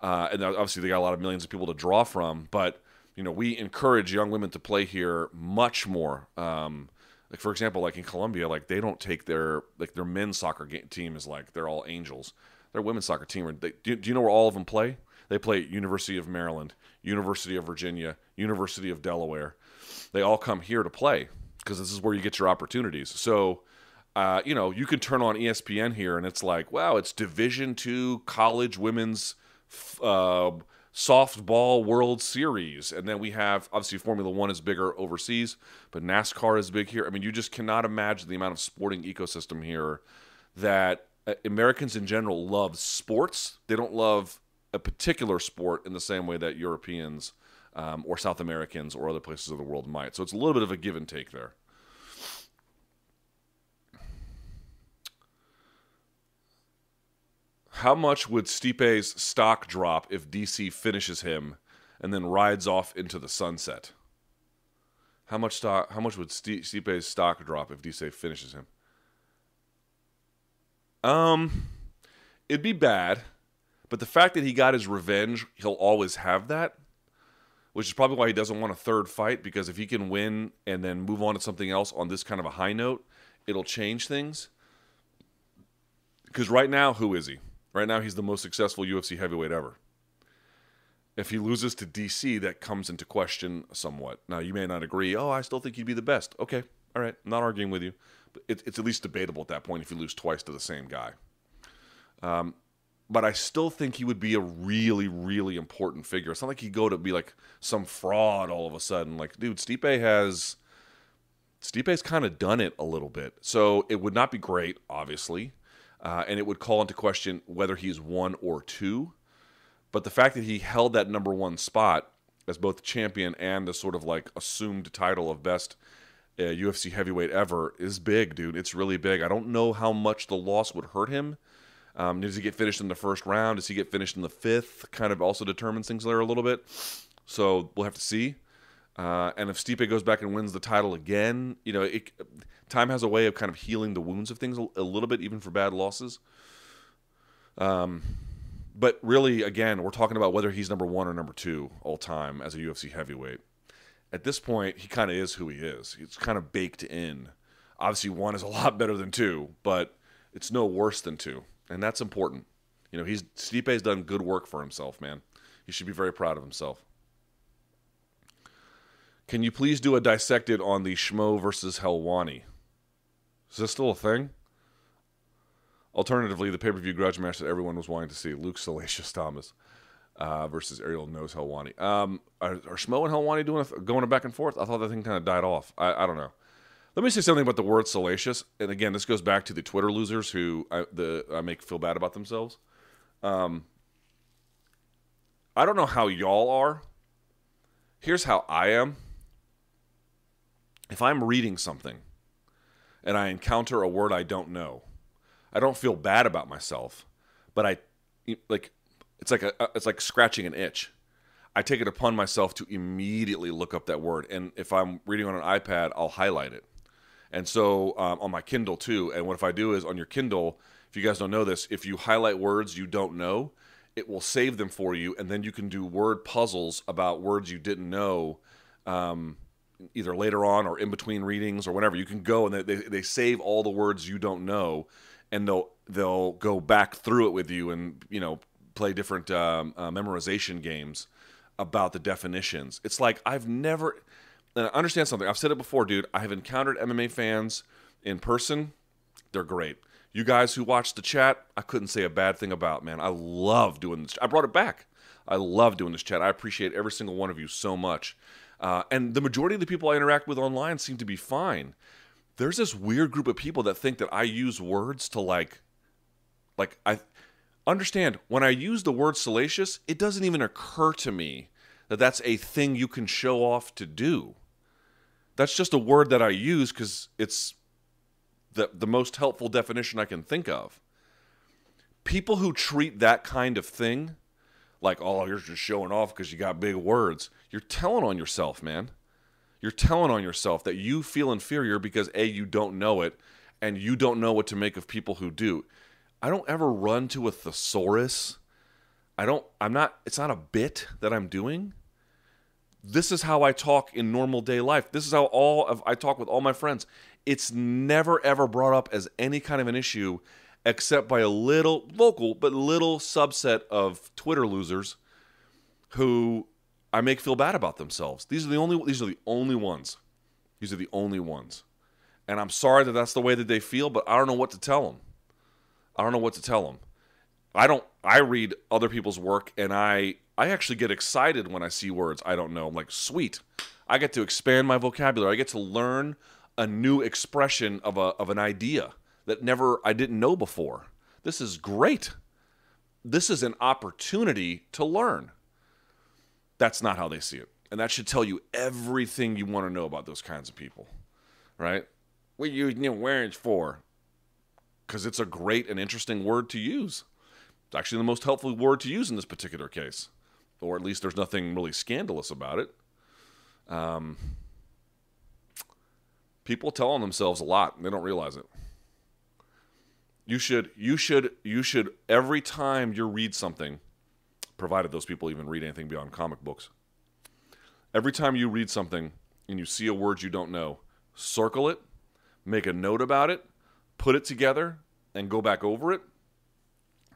Uh, and obviously, they got a lot of millions of people to draw from. But you know, we encourage young women to play here much more. Um, like for example, like in Colombia, like they don't take their like their men's soccer game, team is like they're all angels. Their women's soccer team, they, do, do you know where all of them play? They play at University of Maryland, University of Virginia, University of Delaware. They all come here to play because this is where you get your opportunities. So, uh, you know, you can turn on ESPN here and it's like, wow, it's Division two college women's uh, softball World Series, and then we have obviously Formula One is bigger overseas, but NASCAR is big here. I mean, you just cannot imagine the amount of sporting ecosystem here that uh, Americans in general love sports. They don't love a particular sport in the same way that Europeans um, or South Americans or other places of the world might. So it's a little bit of a give and take there. How much would Stipe's stock drop if DC finishes him and then rides off into the sunset? How much stock? How much would Stipe's stock drop if DC finishes him? Um, it'd be bad, but the fact that he got his revenge, he'll always have that, which is probably why he doesn't want a third fight because if he can win and then move on to something else on this kind of a high note, it'll change things. Because right now, who is he? Right now, he's the most successful UFC heavyweight ever. If he loses to DC, that comes into question somewhat. Now, you may not agree. Oh, I still think he'd be the best. Okay, all right, not arguing with you. But it, it's at least debatable at that point if you lose twice to the same guy. Um, but I still think he would be a really, really important figure. It's not like he'd go to be like some fraud all of a sudden. Like, dude, Stipe has Stipe's kind of done it a little bit. So it would not be great, obviously uh, and it would call into question whether he's one or two. But the fact that he held that number one spot as both champion and the sort of like assumed title of best uh, UFC heavyweight ever is big, dude. It's really big. I don't know how much the loss would hurt him. Um, does he get finished in the first round? Does he get finished in the fifth? Kind of also determines things there a little bit. So we'll have to see. Uh, and if Stipe goes back and wins the title again, you know, it, time has a way of kind of healing the wounds of things a, a little bit, even for bad losses. Um, but really, again, we're talking about whether he's number one or number two all time as a UFC heavyweight. At this point, he kind of is who he is. It's kind of baked in. Obviously, one is a lot better than two, but it's no worse than two, and that's important. You know, he's Stipe's done good work for himself, man. He should be very proud of himself. Can you please do a dissected on the Schmo versus Helwani? Is this still a thing? Alternatively, the pay per view grudge match that everyone was wanting to see Luke Salacious Thomas uh, versus Ariel Knows Helwani. Um, are, are Schmo and Helwani doing th- going back and forth? I thought that thing kind of died off. I, I, don't know. Let me say something about the word salacious. And again, this goes back to the Twitter losers who I, the, I make feel bad about themselves. Um, I don't know how y'all are. Here's how I am. If I'm reading something and I encounter a word I don't know, I don't feel bad about myself, but I like it's like a it's like scratching an itch. I take it upon myself to immediately look up that word, and if I'm reading on an iPad, I'll highlight it. And so um, on my Kindle too. And what if I do is on your Kindle, if you guys don't know this, if you highlight words you don't know, it will save them for you, and then you can do word puzzles about words you didn't know. Um, either later on or in between readings or whatever you can go and they, they save all the words you don't know and they'll they'll go back through it with you and you know play different um, uh, memorization games about the definitions. It's like I've never and I understand something. I've said it before, dude. I have encountered MMA fans in person. They're great. You guys who watch the chat, I couldn't say a bad thing about, man. I love doing this. I brought it back. I love doing this chat. I appreciate every single one of you so much. Uh, and the majority of the people I interact with online seem to be fine there's this weird group of people that think that I use words to like like I understand when I use the word salacious, it doesn't even occur to me that that's a thing you can show off to do. That's just a word that I use cuz it's the the most helpful definition I can think of. People who treat that kind of thing like, oh, you're just showing off because you got big words. You're telling on yourself, man you're telling on yourself that you feel inferior because A, you don't know it, and you don't know what to make of people who do. I don't ever run to a thesaurus. I don't, I'm not, it's not a bit that I'm doing. This is how I talk in normal day life. This is how all of I talk with all my friends. It's never ever brought up as any kind of an issue except by a little local but little subset of Twitter losers who I make feel bad about themselves. These are the only these are the only ones. These are the only ones. And I'm sorry that that's the way that they feel, but I don't know what to tell them. I don't know what to tell them. I don't I read other people's work and I I actually get excited when I see words I don't know. I'm like, "Sweet. I get to expand my vocabulary. I get to learn a new expression of a of an idea that never I didn't know before. This is great. This is an opportunity to learn. That's not how they see it. And that should tell you everything you want to know about those kinds of people, right? What you know wearing for? Because it's a great and interesting word to use. It's actually the most helpful word to use in this particular case, or at least there's nothing really scandalous about it. Um, people tell on themselves a lot; and they don't realize it. You should, you should, you should every time you read something provided those people even read anything beyond comic books. Every time you read something and you see a word you don't know, circle it, make a note about it, put it together, and go back over it.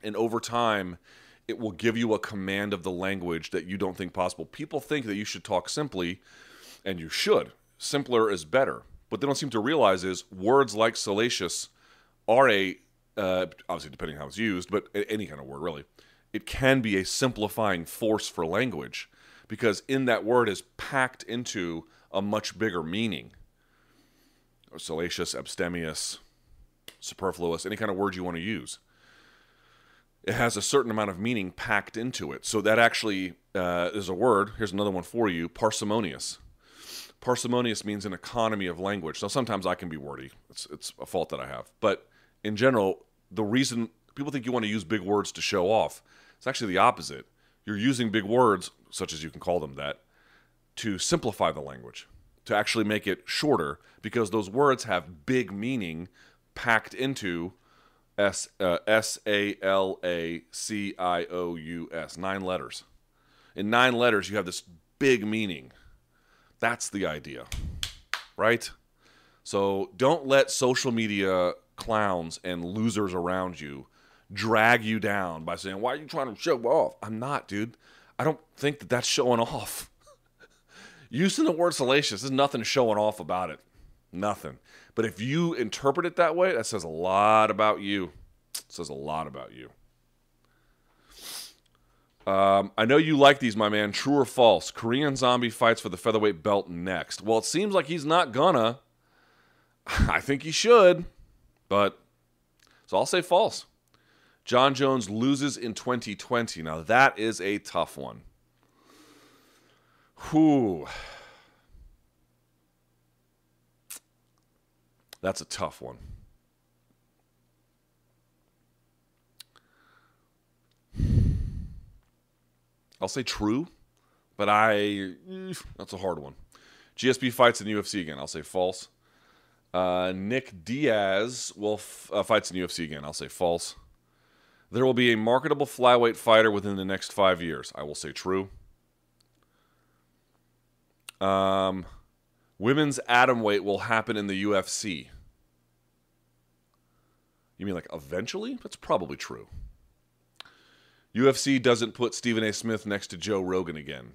And over time, it will give you a command of the language that you don't think possible. People think that you should talk simply, and you should. Simpler is better. What they don't seem to realize is words like salacious are a, uh, obviously depending how it's used, but any kind of word really, it can be a simplifying force for language because in that word is packed into a much bigger meaning. Salacious, abstemious, superfluous, any kind of word you want to use. it has a certain amount of meaning packed into it. So that actually uh, is a word. Here's another one for you parsimonious. Parsimonious means an economy of language. Now, sometimes I can be wordy, it's, it's a fault that I have. But in general, the reason people think you want to use big words to show off, it's actually the opposite. You're using big words, such as you can call them that, to simplify the language, to actually make it shorter, because those words have big meaning packed into S uh, S A L A C I O U S. Nine letters. In nine letters, you have this big meaning. That's the idea, right? So don't let social media clowns and losers around you drag you down by saying, "Why are you trying to show off?" I'm not, dude. I don't think that that's showing off. Using the word salacious, there's nothing showing off about it. Nothing. But if you interpret it that way, that says a lot about you. It says a lot about you. Um, I know you like these, my man. True or false? Korean Zombie fights for the featherweight belt next. Well, it seems like he's not gonna. I think he should, but so I'll say false. Jon Jones loses in 2020. Now that is a tough one. Whew. That's a tough one. I'll say true, but I that's a hard one. GSP fights in the UFC again. I'll say false. Uh, Nick Diaz will f- uh, fights in UFC again. I'll say false. There will be a marketable flyweight fighter within the next five years. I will say true. Um, women's atom weight will happen in the UFC. You mean like eventually? That's probably true. UFC doesn't put Stephen A. Smith next to Joe Rogan again.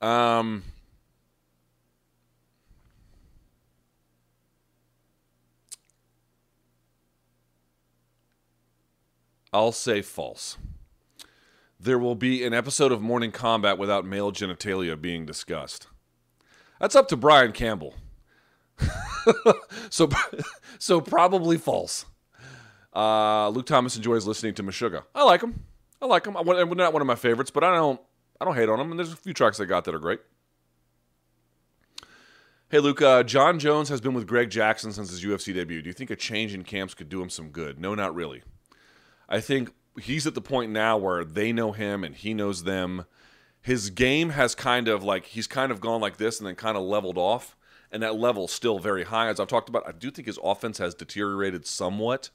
um, I'll say false. There will be an episode of Morning Combat without male genitalia being discussed. That's up to Brian Campbell. so, so probably false. Uh, Luke Thomas enjoys listening to Meshuggah. I like him. I like him. I, not one of my favorites, but I don't. I don't hate on him. And there's a few tracks I got that are great. Hey, Luke. Uh, Jon Jones has been with Greg Jackson since his UFC debut. Do you think a change in camps could do him some good? No, not really. I think he's at the point now where they know him and he knows them. His game has kind of like he's kind of gone like this and then kind of leveled off, and that level's still very high. As I've talked about, I do think his offense has deteriorated somewhat.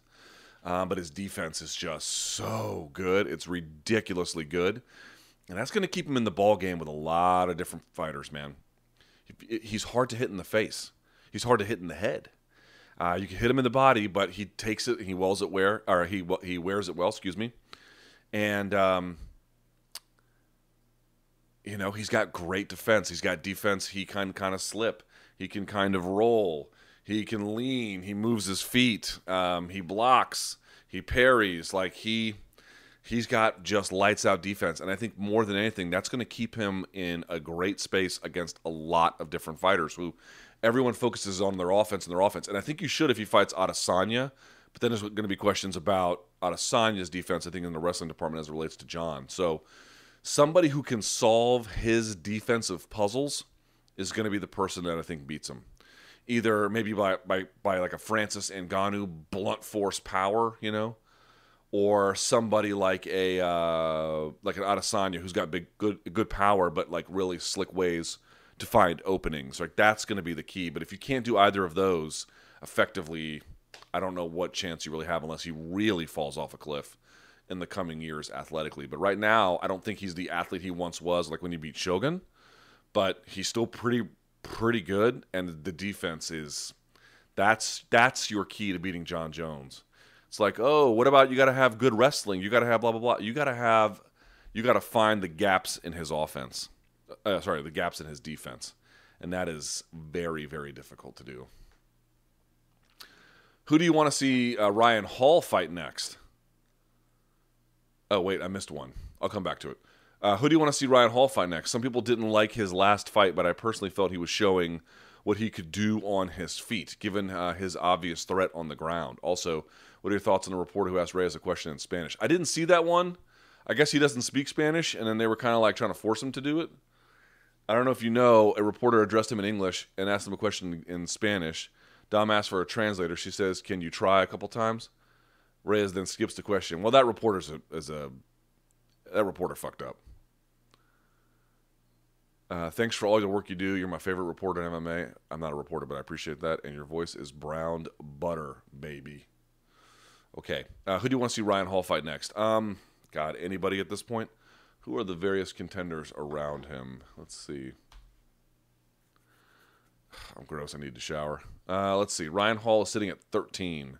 Um, but his defense is just so good. It's ridiculously good. And that's going to keep him in the ball game with a lot of different fighters, man. He's hard to hit in the face. He's hard to hit in the head. Uh, you can hit him in the body, but he takes it and he wells it where, or he he wears it well. Excuse me. And um, you know he's got great defense. He's got defense. He can kind of slip. He can kind of roll. He can lean. He moves his feet. Um, he blocks. He parries. Like he he's got just lights out defense. And I think more than anything, that's going to keep him in a great space against a lot of different fighters who everyone focuses on their offense and their offense. And I think you should if he fights Adesanya. But then there's going to be questions about Adesanya's defense, I think, in the wrestling department as it relates to Jon. So somebody who can solve his defensive puzzles is going to be the person that I think beats him either maybe by by by like a Francis Ngannou blunt force power, you know, or somebody like a uh, like an Adesanya who's got big good good power but like really slick ways to find openings. Like that's going to be the key. But if you can't do either of those effectively, I don't know what chance you really have unless he really falls off a cliff in the coming years athletically. But right now, I don't think he's the athlete he once was, like when he beat Shogun. But he's still pretty pretty good, and the defense is that's that's your key to beating Jon Jones. It's like, oh, what about you got to have good wrestling? You got to have blah blah blah. You got to have you got to find the gaps in his offense. Uh, sorry, the gaps in his defense, and that is very very difficult to do. Who do you want to see uh, Ryan Hall fight next? Oh wait, I missed one. I'll come back to it. Uh, who do you want to see Ryan Hall fight next? Some people didn't like his last fight, but I personally felt he was showing what he could do on his feet, given uh, his obvious threat on the ground. Also, what are your thoughts on the reporter who asked Reyes a question in Spanish? I didn't see that one. I guess he doesn't speak Spanish, and then they were kind of like trying to force him to do it. I don't know if you know, a reporter addressed him in English and asked him a question in Spanish. Dom asked for a translator. She says, "Can you try a couple times?" Reyes then skips the question. Well, that reporter's a, is a that reporter fucked up. Uh, thanks for all the work you do. You're my favorite reporter in MMA. I'm not a reporter, but I appreciate that. And your voice is browned butter, baby. Okay. Uh, who do you want to see Ryan Hall fight next? Um, God, anybody at this point? Who are the various contenders around him? Let's see. I'm gross. I need to shower. Uh, let's see. Ryan Hall is sitting at 13.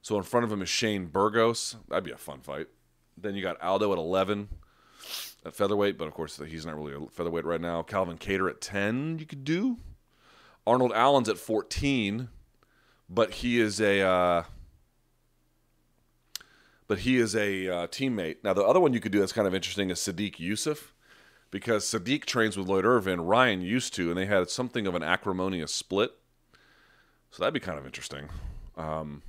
So in front of him is Shane Burgos. That'd be a fun fight. Then you got Aldo at 11 at featherweight, but of course he's not really a featherweight right now. Calvin Kattar at 10, you could do. Arnold Allen's at 14, but he is a uh, but he is a uh, teammate. Now the other one you could do that's kind of interesting is Sodiq Yusuff, because Sodiq trains with Lloyd Irvin. Ryan used to, and they had something of an acrimonious split. So that'd be kind of interesting. Um,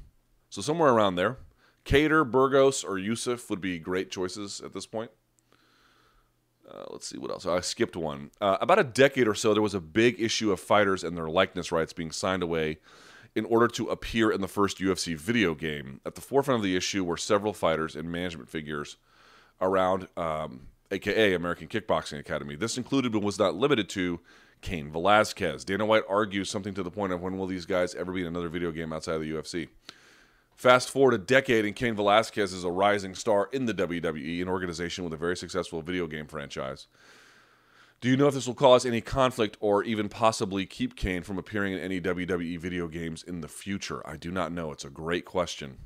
so somewhere around there, Kattar, Burgos, or Yusuff would be great choices at this point. Uh, let's see what else. I skipped one. Uh, about a decade or so, there was a big issue of fighters and their likeness rights being signed away in order to appear in the first UFC video game. At the forefront of the issue were several fighters and management figures around, um, aka American Kickboxing Academy. This included but was not limited to Cain Velasquez. Dana White argues something to the point of when will these guys ever be in another video game outside of the UFC? Fast forward a decade, and Cain Velasquez is a rising star in the WWE, an organization with a very successful video game franchise. Do you know if this will cause any conflict or even possibly keep Cain from appearing in any WWE video games in the future? I do not know. It's a great question.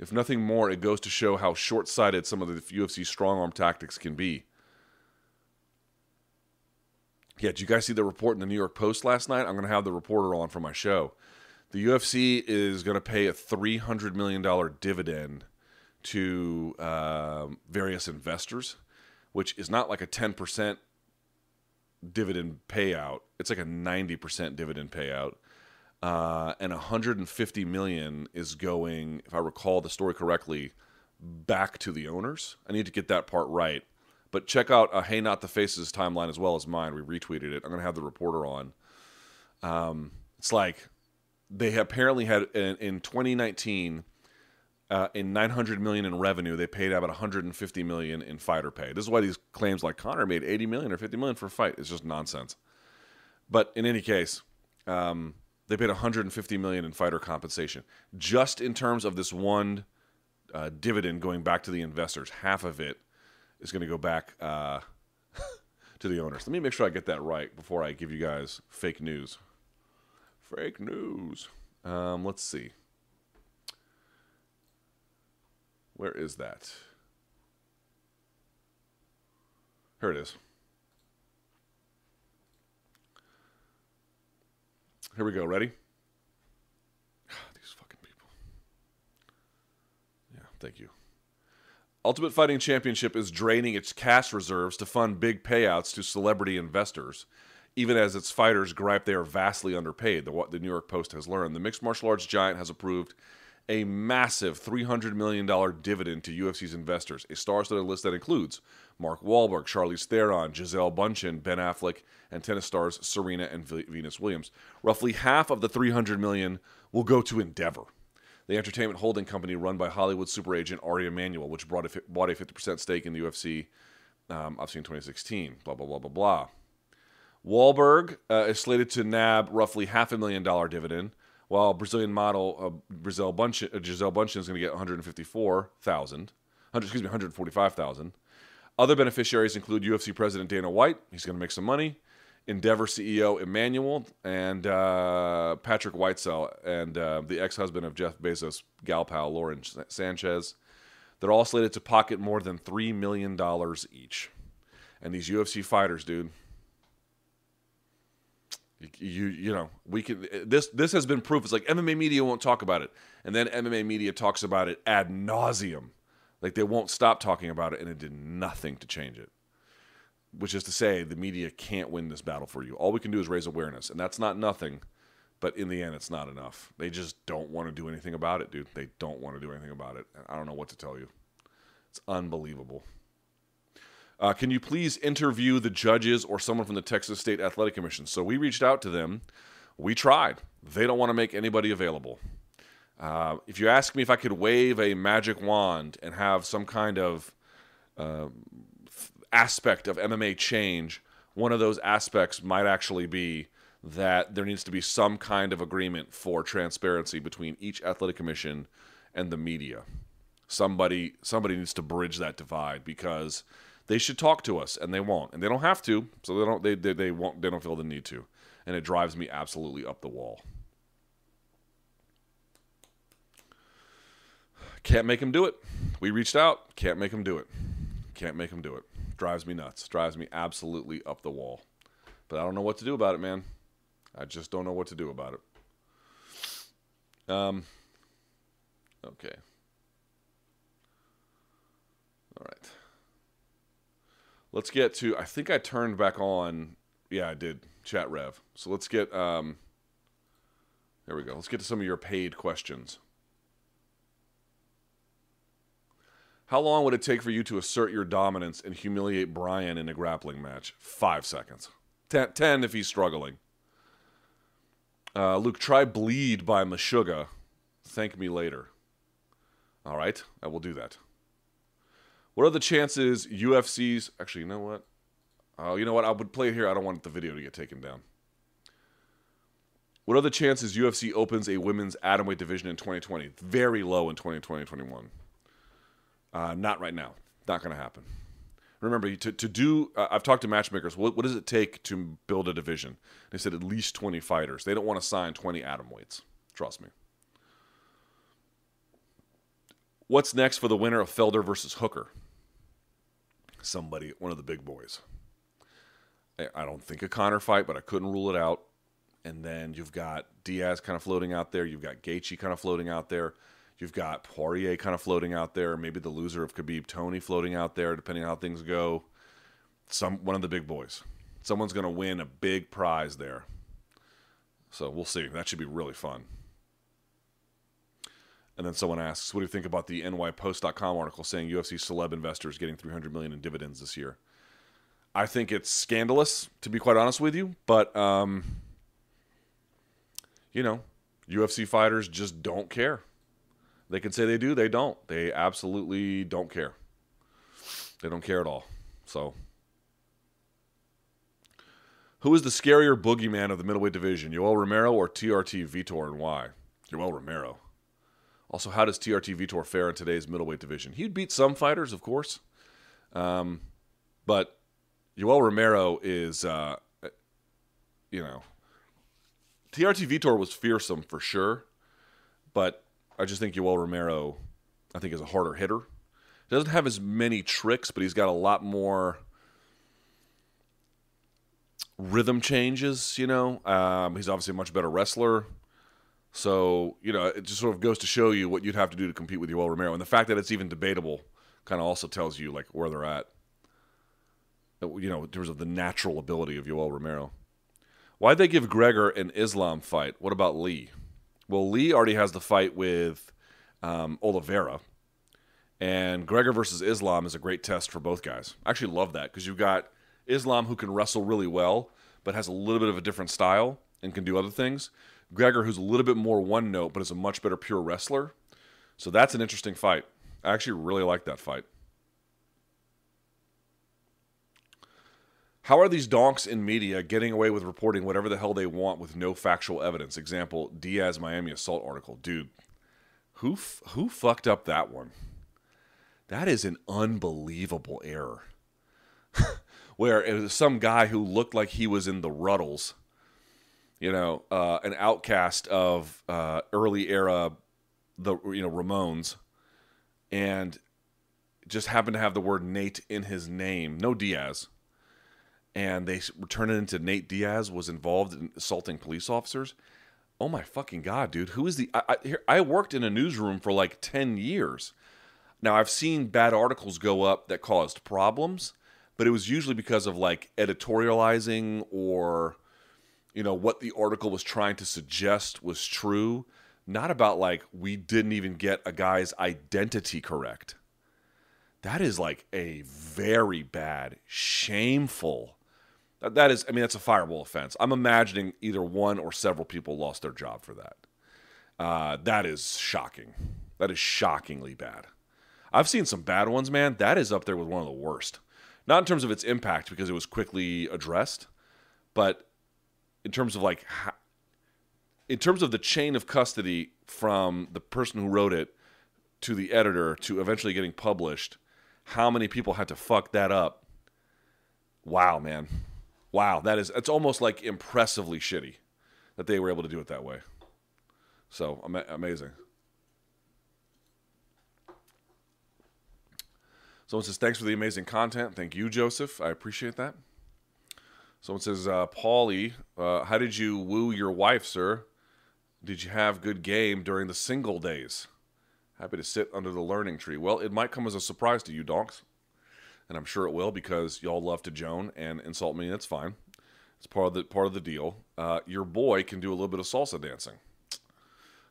If nothing more, it goes to show how short sighted some of the UFC strong arm tactics can be. Yeah, did you guys see the report in the New York Post last night? I'm going to have the reporter on for my show. The UFC is going to pay a $300 million dividend to uh, various investors, which is not like a 10% dividend payout. It's like a 90% dividend payout. Uh, and 150 million is going, if I recall the story correctly, back to the owners. I need to get that part right. But check out uh, Hey Not the Faces timeline as well as mine. We retweeted it. I'm going to have the reporter on. Um, it's like they apparently had in, in 2019 uh, in 900 million in revenue they paid about 150 million in fighter pay. This is why these claims like conor made 80 million or 50 million for a fight. Is just nonsense. But in any case um, they paid 150 million in fighter compensation. Just in terms of this one uh, dividend going back to the investors half of it is going to go back uh, to the owners. Let me make sure i get that right before i give you guys fake news. Fake news. Um, let's see. Where is that? Here it is. Here we go. Ready? These fucking people. Yeah, thank you. Ultimate Fighting Championship is draining its cash reserves to fund big payouts to celebrity investors even as its fighters gripe they are vastly underpaid. The, what the New York Post has learned. The mixed martial arts giant has approved a massive $300 million dividend to UFC's investors, a star-studded list that includes Mark Wahlberg, Charlize Theron, Gisele Bundchen, Ben Affleck, and tennis stars Serena and Venus Williams. Roughly half of the 300 million will go to Endeavor, the entertainment holding company run by Hollywood super agent Ari Emanuel, which bought a, bought a 50% stake in the UFC, um, obviously in 2016. Blah, blah, blah, blah, blah. Wahlberg uh, is slated to nab roughly half a million dollar dividend, while Brazilian model uh, Brazil uh, Gisele Bundchen is going to get 154,000, excuse me, 145,000. Other beneficiaries include UFC President Dana White. He's going to make some money. Endeavor CEO Emanuel and uh, Patrick Whitesell and uh, the ex-husband of Jeff Bezos, gal pal Lauren Sanchez. They're all slated to pocket more than three million dollars each. And these UFC fighters, dude, you, you, know we can this this has been proof. It's like MMA media won't talk about it, and then MMA media talks about it ad nauseum. Like they won't stop talking about it, and it did nothing to change it. which is to say, the media can't win this battle for you. All we can do is raise awareness, and that's not nothing. But in the end, it's not enough. They just don't want to do anything about it, dude. They don't want to do anything about it. I don't know what to tell you. It's unbelievable. Uh, can you please interview the judges or someone from the Texas State Athletic Commission? So we reached out to them. We tried. They don't want to make anybody available. Uh, if you ask me if I could wave a magic wand and have some kind of uh, aspect of MMA change, one of those aspects might actually be that there needs to be some kind of agreement for transparency between each athletic commission and the media. Somebody somebody needs to bridge that divide because they should talk to us and they won't. And they don't have to, so they don't they, they, they won't they don't feel the need to. And it drives me absolutely up the wall. Can't make them do it. We reached out, can't make them do it. Can't make them do it. Drives me nuts. Drives me absolutely up the wall. But I don't know what to do about it, man. I just don't know what to do about it. Um, okay. All right. Let's get to. I think I turned back on. Yeah, I did. Chat Rev. So let's get. Um, there we go. Let's get to some of your paid questions. How long would it take for you to assert your dominance and humiliate Brian in a grappling match? Five seconds. Ten, ten if he's struggling. Uh, Luke, try Bleed by Meshuggah. Thank me later. All right, I will do that. What are the chances UFC's. Actually, you know what? Oh, you know what? I would play it here. I don't want the video to get taken down. What are the chances UFC opens a women's atomweight division in 2020? Very low in 2020 21. Uh, not right now. Not going to happen remember to, to do uh, i've talked to matchmakers what, what does it take to build a division they said at least 20 fighters they don't want to sign 20 atom weights trust me what's next for the winner of felder versus hooker somebody one of the big boys i don't think a Conor fight but i couldn't rule it out and then you've got diaz kind of floating out there you've got Gaethje kind of floating out there You've got Poirier kind of floating out there, maybe the loser of Khabib Tony floating out there, depending on how things go. Some one of the big boys. Someone's going to win a big prize there. So we'll see. That should be really fun. And then someone asks, "What do you think about the NYPost.com article saying UFC celeb investors getting 300 million in dividends this year?" I think it's scandalous, to be quite honest with you. But um, you know, UFC fighters just don't care. They can say they do, they don't. They absolutely don't care. They don't care at all. So, who is the scarier boogeyman of the middleweight division, Yoel Romero or TRT Vitor, and why? Yoel Romero. Also, how does TRT Vitor fare in today's middleweight division? He'd beat some fighters, of course, um, but Yoel Romero is, uh, you know, TRT Vitor was fearsome for sure, but I just think Yoel Romero, I think, is a harder hitter. He doesn't have as many tricks, but he's got a lot more rhythm changes. You know, um, he's obviously a much better wrestler. So you know, it just sort of goes to show you what you'd have to do to compete with Yoel Romero, and the fact that it's even debatable kind of also tells you like where they're at. You know, in terms of the natural ability of Yoel Romero. Why'd they give Gregor an Islam fight? What about Lee? Well, Lee already has the fight with um, Oliveira, and Gregor versus Islam is a great test for both guys. I actually love that because you've got Islam who can wrestle really well, but has a little bit of a different style and can do other things. Gregor, who's a little bit more one note, but is a much better pure wrestler. So that's an interesting fight. I actually really like that fight. How are these donks in media getting away with reporting whatever the hell they want with no factual evidence? Example: Diaz Miami assault article. Dude, who f- who fucked up that one? That is an unbelievable error. Where it was some guy who looked like he was in the Rutles, you know, uh, an outcast of uh, early era, the you know Ramones, and just happened to have the word Nate in his name. No Diaz and they turn it into Nate Diaz was involved in assaulting police officers. Oh my fucking god, dude! Who is the? I, I, here, I worked in a newsroom for like ten years. Now I've seen bad articles go up that caused problems, but it was usually because of like editorializing or you know what the article was trying to suggest was true, not about like we didn't even get a guy's identity correct. That is like a very bad, shameful. That, is, I mean, that's a fireball offense. I'm imagining either one or several people lost their job for that. Uh, that is shocking. That is shockingly bad. I've seen some bad ones, man. That is up there with one of the worst. Not in terms of its impact because it was quickly addressed, but in terms of like, in terms of the chain of custody from the person who wrote it to the editor to eventually getting published, how many people had to fuck that up? Wow, man. Wow, that is, it's almost like impressively shitty that they were able to do it that way. So ama- amazing. Someone says, thanks for the amazing content. Thank you, Joseph. I appreciate that. Someone says, uh, Paulie, uh, how did you woo your wife, sir? Did you have good game during the single days? Happy to sit under the learning tree. Well, it might come as a surprise to you, donks. And I'm sure it will because y'all love to joan and insult me, and it's fine. It's part of the part of the deal. Uh, your boy can do a little bit of salsa dancing.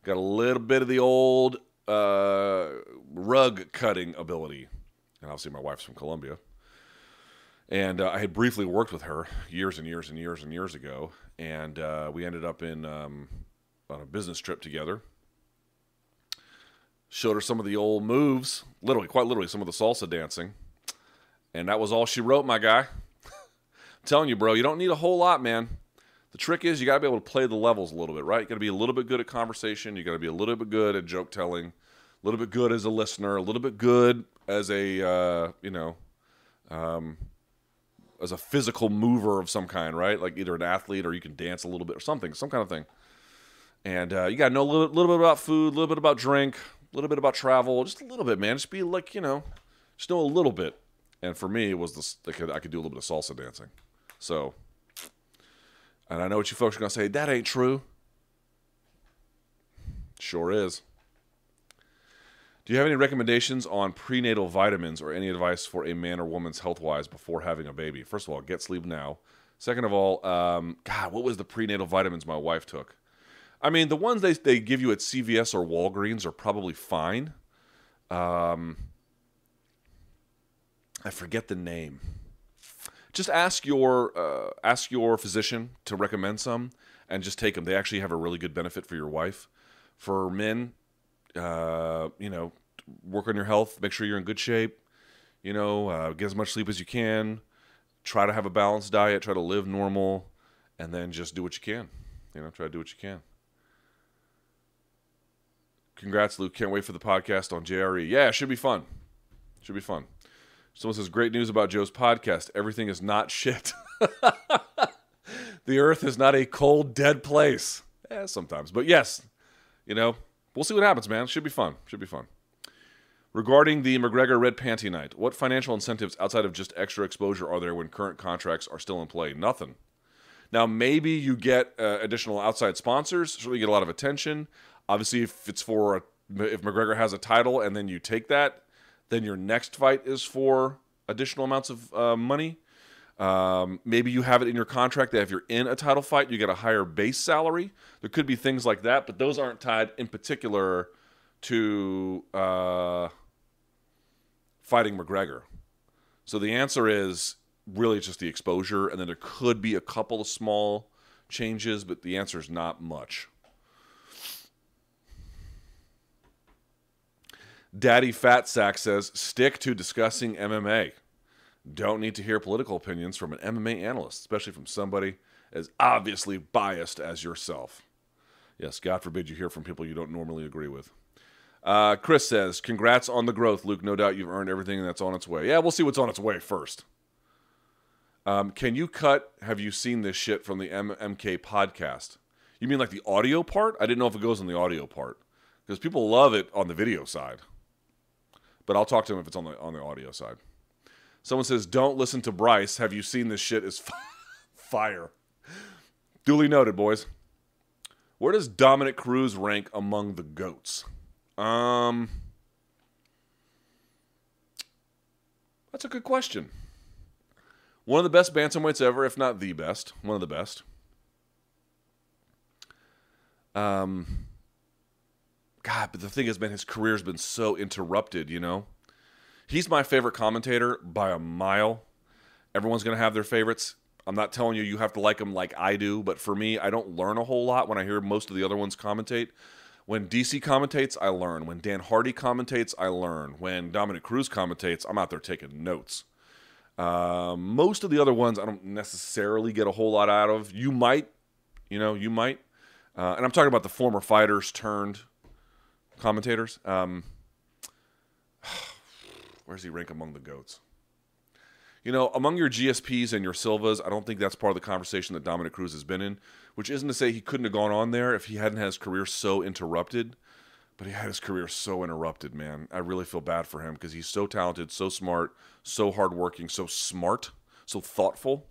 Got a little bit of the old uh, rug cutting ability and obviously my wife's from Colombia. And uh, I had briefly worked with her years and years and years and years ago, and uh, we ended up in um, on a business trip together. Showed her some of the old moves, literally, quite literally, some of the salsa dancing, and that was all she wrote, my guy. Telling you, bro, you don't need a whole lot, man. The trick is you got to be able to play the levels a little bit, right? You got to be a little bit good at conversation. You got to be a little bit good at joke telling, a little bit good as a listener, a little bit good as a uh, you know um, as a physical mover of some kind, right? Like either an athlete or you can dance a little bit or something, some kind of thing. And uh, you got to know a little, little, bit about food, a little bit about drink, a little bit about travel, just a little bit, man. Just be like you know, just know a little bit. And for me, it was this. I could, I could do a little bit of salsa dancing. So, and I know what you folks are gonna say. That ain't true. Sure is. Do you have any recommendations on prenatal vitamins or any advice for a man or woman's health wise before having a baby? First of all, get sleep now. Second of all, um, God, what was the prenatal vitamins my wife took? I mean, the ones they, they give you at CVS or Walgreens are probably fine. Um, I forget the name. Just ask your uh, ask your physician to recommend some, and just take them. They actually have a really good benefit for your wife. For men, uh, you know, work on your health, make sure you're in good shape, you know, uh, get as much sleep as you can, try to have a balanced diet, try to live normal, and then just do what you can. You know, try to do what you can. Congrats, Luke. Can't wait for the podcast on JRE. Yeah, it should be fun. Should be fun. Someone says, Great news about Joe's podcast. Everything is not shit. the earth is not a cold, dead place. Yeah, sometimes. But yes, you know, we'll see what happens, man. Should be fun. Should be fun. Regarding the McGregor Red Panty Night, what financial incentives outside of just extra exposure are there when current contracts are still in play? Nothing. Now, maybe you get uh, additional outside sponsors, certainly get a lot of attention. Obviously, if it's for, a, if McGregor has a title and then you take that, then your next fight is for additional amounts of uh, money. Um, maybe you have it in your contract that if you're in a title fight, you get a higher base salary. There could be things like that, but those aren't tied in particular to uh, fighting McGregor. So the answer is really just the exposure, and then there could be a couple of small changes, but the answer is not much. Daddy Fat Sack says, stick to discussing MMA. Don't need to hear political opinions from an MMA analyst, especially from somebody as obviously biased as yourself. Yes, God forbid you hear from people you don't normally agree with. Uh, Chris says, congrats on the growth, Luke. No doubt you've earned everything that's on its way. Yeah, we'll see what's on its way first. Um, can you cut, have you seen this shit from the MMK podcast? You mean like the audio part? I didn't know if it goes on the audio part because people love it on the video side. But I'll talk to them if it's on the on the audio side. Someone says, "Don't listen to Bryce. Have you seen this shit? Is fire." Duly noted, boys. Where does Dominick Cruz rank among the goats? Um, that's a good question. One of the best bantamweights ever, if not the best. One of the best. Um, God, but the thing has been his career's been so interrupted, you know? He's my favorite commentator by a mile. Everyone's going to have their favorites. I'm not telling you you have to like him like I do, but for me, I don't learn a whole lot when I hear most of the other ones commentate. When DC commentates, I learn. When Dan Hardy commentates, I learn. When Dominick Cruz commentates, I'm out there taking notes. Uh, most of the other ones, I don't necessarily get a whole lot out of. You might, you know, you might. Uh, and I'm talking about the former fighters turned commentators. Um, where's he rank among the goats? You know, among your GSPs and your Silvas, I don't think that's part of the conversation that Dominick Cruz has been in, which isn't to say he couldn't have gone on there if he hadn't had his career so interrupted. But he had his career so interrupted, man. I really feel bad for him because he's so talented, so smart, so hardworking, so smart, so thoughtful.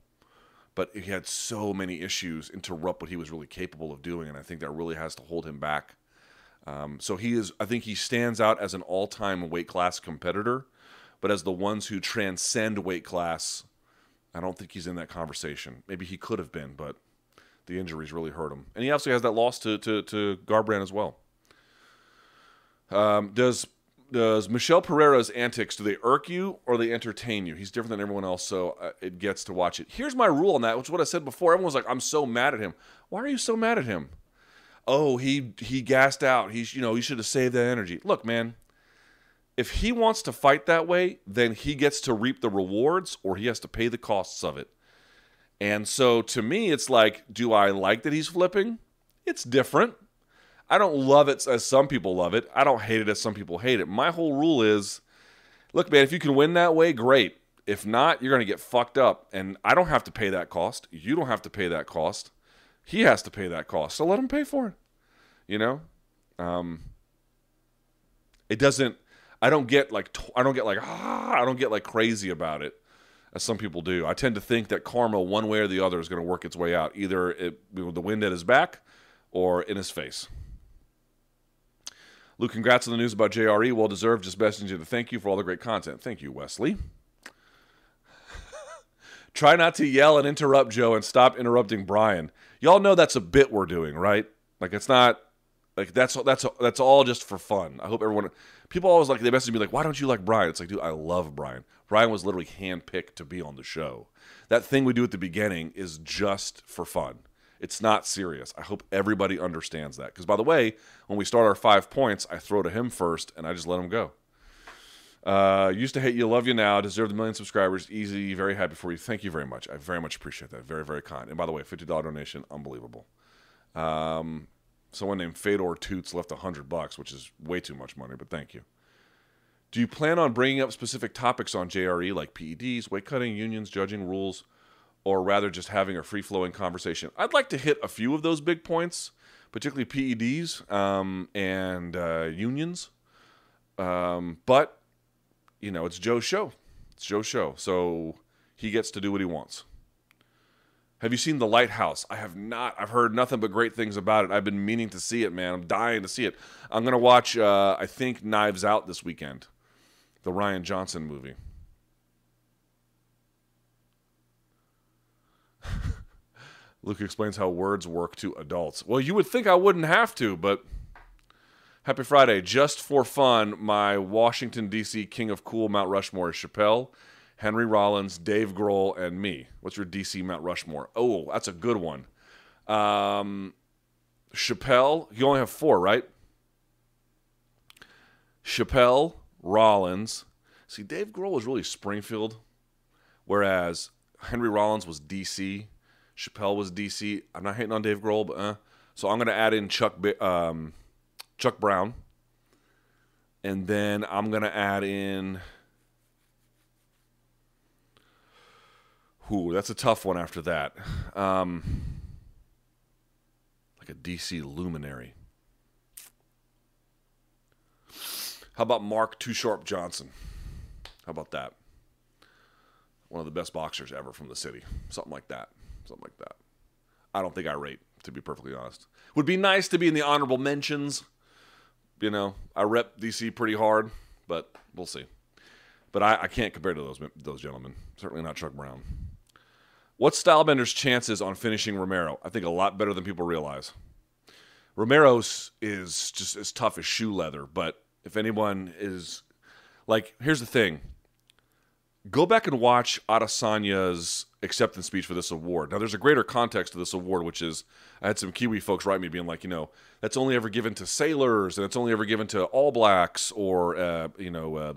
But he had so many issues interrupt what he was really capable of doing, and I think that really has to hold him back. Um, so he is, I think he stands out as an all-time weight class competitor but as the ones who transcend weight class, I don't think he's in that conversation. Maybe he could have been, but the injuries really hurt him. And he also has that loss to to, to Garbrandt as well. Um, does does Michel Pereira's antics do they irk you or they entertain you? He's different than everyone else, so uh, it gets to watch it. Here's my rule on that, which is what I said before. Everyone's like, "I'm so mad at him." Why are you so mad at him? Oh, he he gassed out. He's you know he should have saved that energy. Look, man, if he wants to fight that way, then he gets to reap the rewards or he has to pay the costs of it. And so to me, it's like, do I like that he's flipping? It's different. I don't love it as some people love it. I don't hate it as some people hate it. My whole rule is look, man, if you can win that way, great. If not, you're going to get fucked up. And I don't have to pay that cost. You don't have to pay that cost. He has to pay that cost. So let him pay for it. You know? Um, it doesn't I don't get like I don't get like ah, I don't get like crazy about it as some people do. I tend to think that karma, one way or the other, is going to work its way out, either it, the wind at his back or in his face. Luke, congrats on the news about JRE. Well deserved. Just messaging you to thank you for all the great content. Thank you, Wesley. Try not to yell and interrupt Joe and stop interrupting Brian. Y'all know that's a bit we're doing, right? Like it's not like that's that's that's all just for fun. I hope everyone people always like they message me like, "Why don't you like Brian?" It's like, dude, I love Brian. Brian was literally handpicked to be on the show. That thing we do at the beginning is just for fun. It's not serious. I hope everybody understands that. Because by the way, when we start our five points, I throw to him first, and I just let him go. Uh, used to hate you, love you now. Deserve the million subscribers. Easy, very happy for you. Thank you very much. I very much appreciate that. Very, very kind. And by the way, fifty dollar donation, unbelievable. Um, Someone named Fedor Toots left a hundred bucks, which is way too much money, but thank you. Do you plan on bringing up specific topics on JRE like PEDs, weight cutting, unions, judging rules, or rather just having a free flowing conversation? I'd like to hit a few of those big points, particularly PEDs um, and uh, unions. Um, but, you know, it's Joe's show. It's Joe's show. So he gets to do what he wants. Have you seen The Lighthouse? I have not. I've heard nothing but great things about it. I've been meaning to see it, man. I'm dying to see it. I'm going to watch, uh, I think, Knives Out this weekend, the Rian Johnson movie. Luke explains how words work to adults. Well, you would think I wouldn't have to, but happy Friday. Just for fun, my Washington, D.C. King of Cool Mount Rushmore is Chappelle. Henry Rollins, Dave Grohl, and me. What's your DC Mount Rushmore? Oh, that's a good one. Um, Chappelle, you only have four, right? Chappelle, Rollins. See, Dave Grohl was really Springfield, whereas Henry Rollins was DC. Chappelle was DC. I'm not hating on Dave Grohl, but uh. So I'm going to add in Chuck um, Chuck Brown, and then I'm going to add in Ooh, that's a tough one after that. Um, like a DC luminary. How about Mark Too Sharp Johnson? How about that? One of the best boxers ever from the city. Something like that. Something like that. I don't think I rate, to be perfectly honest. Would be nice to be in the honorable mentions. You know, I rep DC pretty hard, but we'll see. But I, I can't compare to those those gentlemen. Certainly not Chuck Brown. What's Stylebender's chances on finishing Romero? I think a lot better than people realize. Romero's is just as tough as shoe leather, but if anyone is like, here's the thing go back and watch Adesanya's acceptance speech for this award. Now, there's a greater context to this award, which is I had some Kiwi folks write me being like, you know, that's only ever given to sailors and it's only ever given to All Blacks or, uh, you know, uh,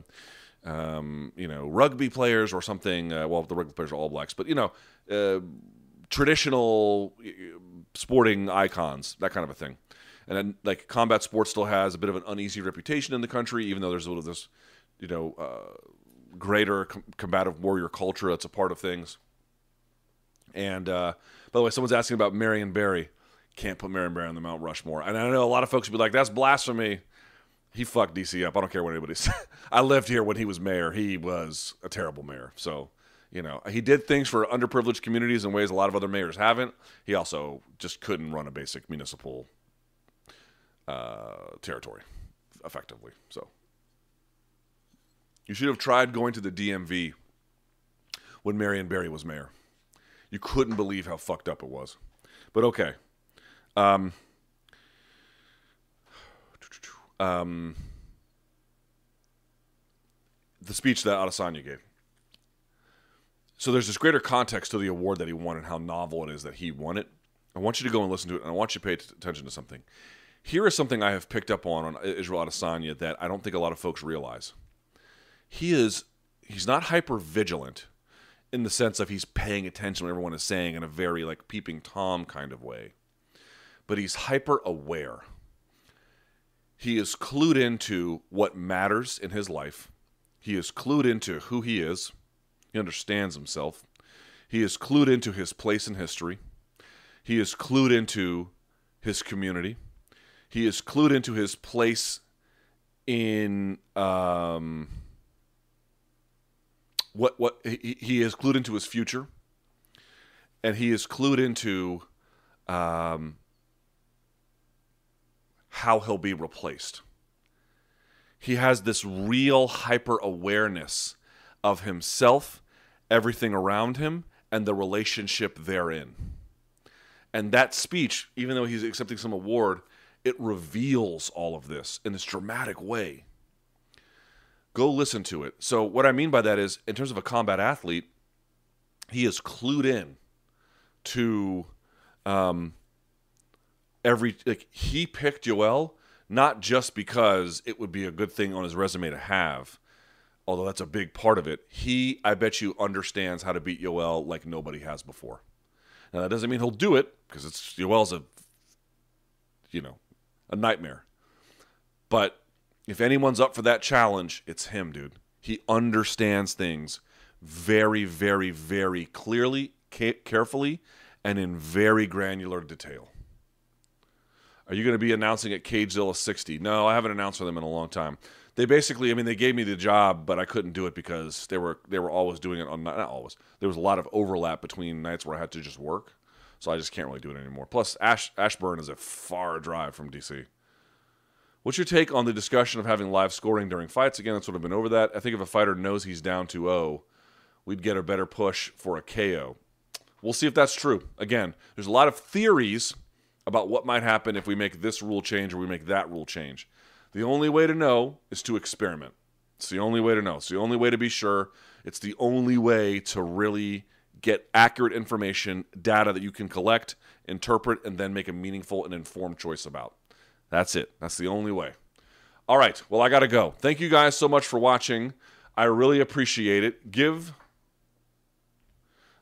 um, you know, rugby players or something. Uh, well, the rugby players are All Blacks, but you know, uh, traditional sporting icons, that kind of a thing. And then, like, combat sports still has a bit of an uneasy reputation in the country, even though there's a little this, you know, uh, greater com- combative warrior culture that's a part of things. And uh, by the way, someone's asking about Marion Barry. Can't put Marion Barry on the Mount Rushmore. And I know a lot of folks would be like, "That's blasphemy." He fucked DC up. I don't care what anybody says. I lived here when he was mayor. He was a terrible mayor. So, you know, he did things for underprivileged communities in ways a lot of other mayors haven't. He also just couldn't run a basic municipal uh, territory effectively. So, you should have tried going to the DMV when Marion Barry was mayor. You couldn't believe how fucked up it was. But okay. Um, um, the speech that Adesanya gave. So there's this greater context to the award that he won and how novel it is that he won it. I want you to go and listen to it, and I want you to pay attention to something. Here is something I have picked up on on Israel Adesanya that I don't think a lot of folks realize. He is he's not hyper vigilant in the sense of he's paying attention to what everyone is saying in a very like peeping tom kind of way, but he's hyper aware he is clued into what matters in his life. He is clued into who he is. He understands himself. He is clued into his place in history. He is clued into his community. He is clued into his place in um, what what he, he is clued into his future, and he is clued into um, how he'll be replaced. He has this real hyper awareness of himself, everything around him, and the relationship therein. And that speech, even though he's accepting some award, it reveals all of this in this dramatic way. Go listen to it. So, what I mean by that is, in terms of a combat athlete, he is clued in to um, every like he picked Yoel not just because it would be a good thing on his resume to have, although that's a big part of it. He, I bet you, understands how to beat Yoel like nobody has before. Now that doesn't mean he'll do it because it's Yoel's a, you know, a nightmare. But if anyone's up for that challenge, it's him, dude. He understands things very, very, very clearly, carefully, and in very granular detail. Are you going to be announcing at Cagezilla 60? No, I haven't announced for them in a long time. They basically, I mean, they gave me the job, but I couldn't do it because they were they were always doing it on not always. There was a lot of overlap between nights where I had to just work, so I just can't really do it anymore. Plus, Ash, Ashburn is a far drive from DC. What's your take on the discussion of having live scoring during fights? Again, that's what I've been over that. I think if a fighter knows he's down 2-0, we'd get a better push for a KO. We'll see if that's true. Again, there's a lot of theories about what might happen if we make this rule change or we make that rule change. The only way to know is to experiment. It's the only way to know. It's the only way to be sure. It's the only way to really get accurate information, data that you can collect, interpret, and then make a meaningful and informed choice about. That's it. That's the only way. All right. Well, I got to go. Thank you guys so much for watching. I really appreciate it. Give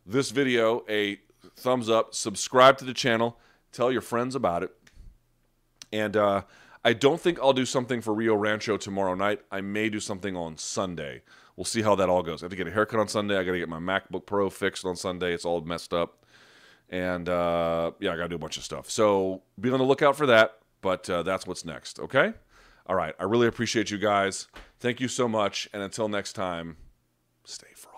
this video a thumbs up, subscribe to the channel. Tell your friends about it. And uh, I don't think I'll do something for Rio Rancho tomorrow night. I may do something on Sunday. We'll see how that all goes. I have to get a haircut on Sunday. I got to get my MacBook Pro fixed on Sunday. It's all messed up. And uh, yeah, I got to do a bunch of stuff. So be on the lookout for that. But uh, that's what's next. Okay? All right. I really appreciate you guys. Thank you so much. And until next time, stay frosty.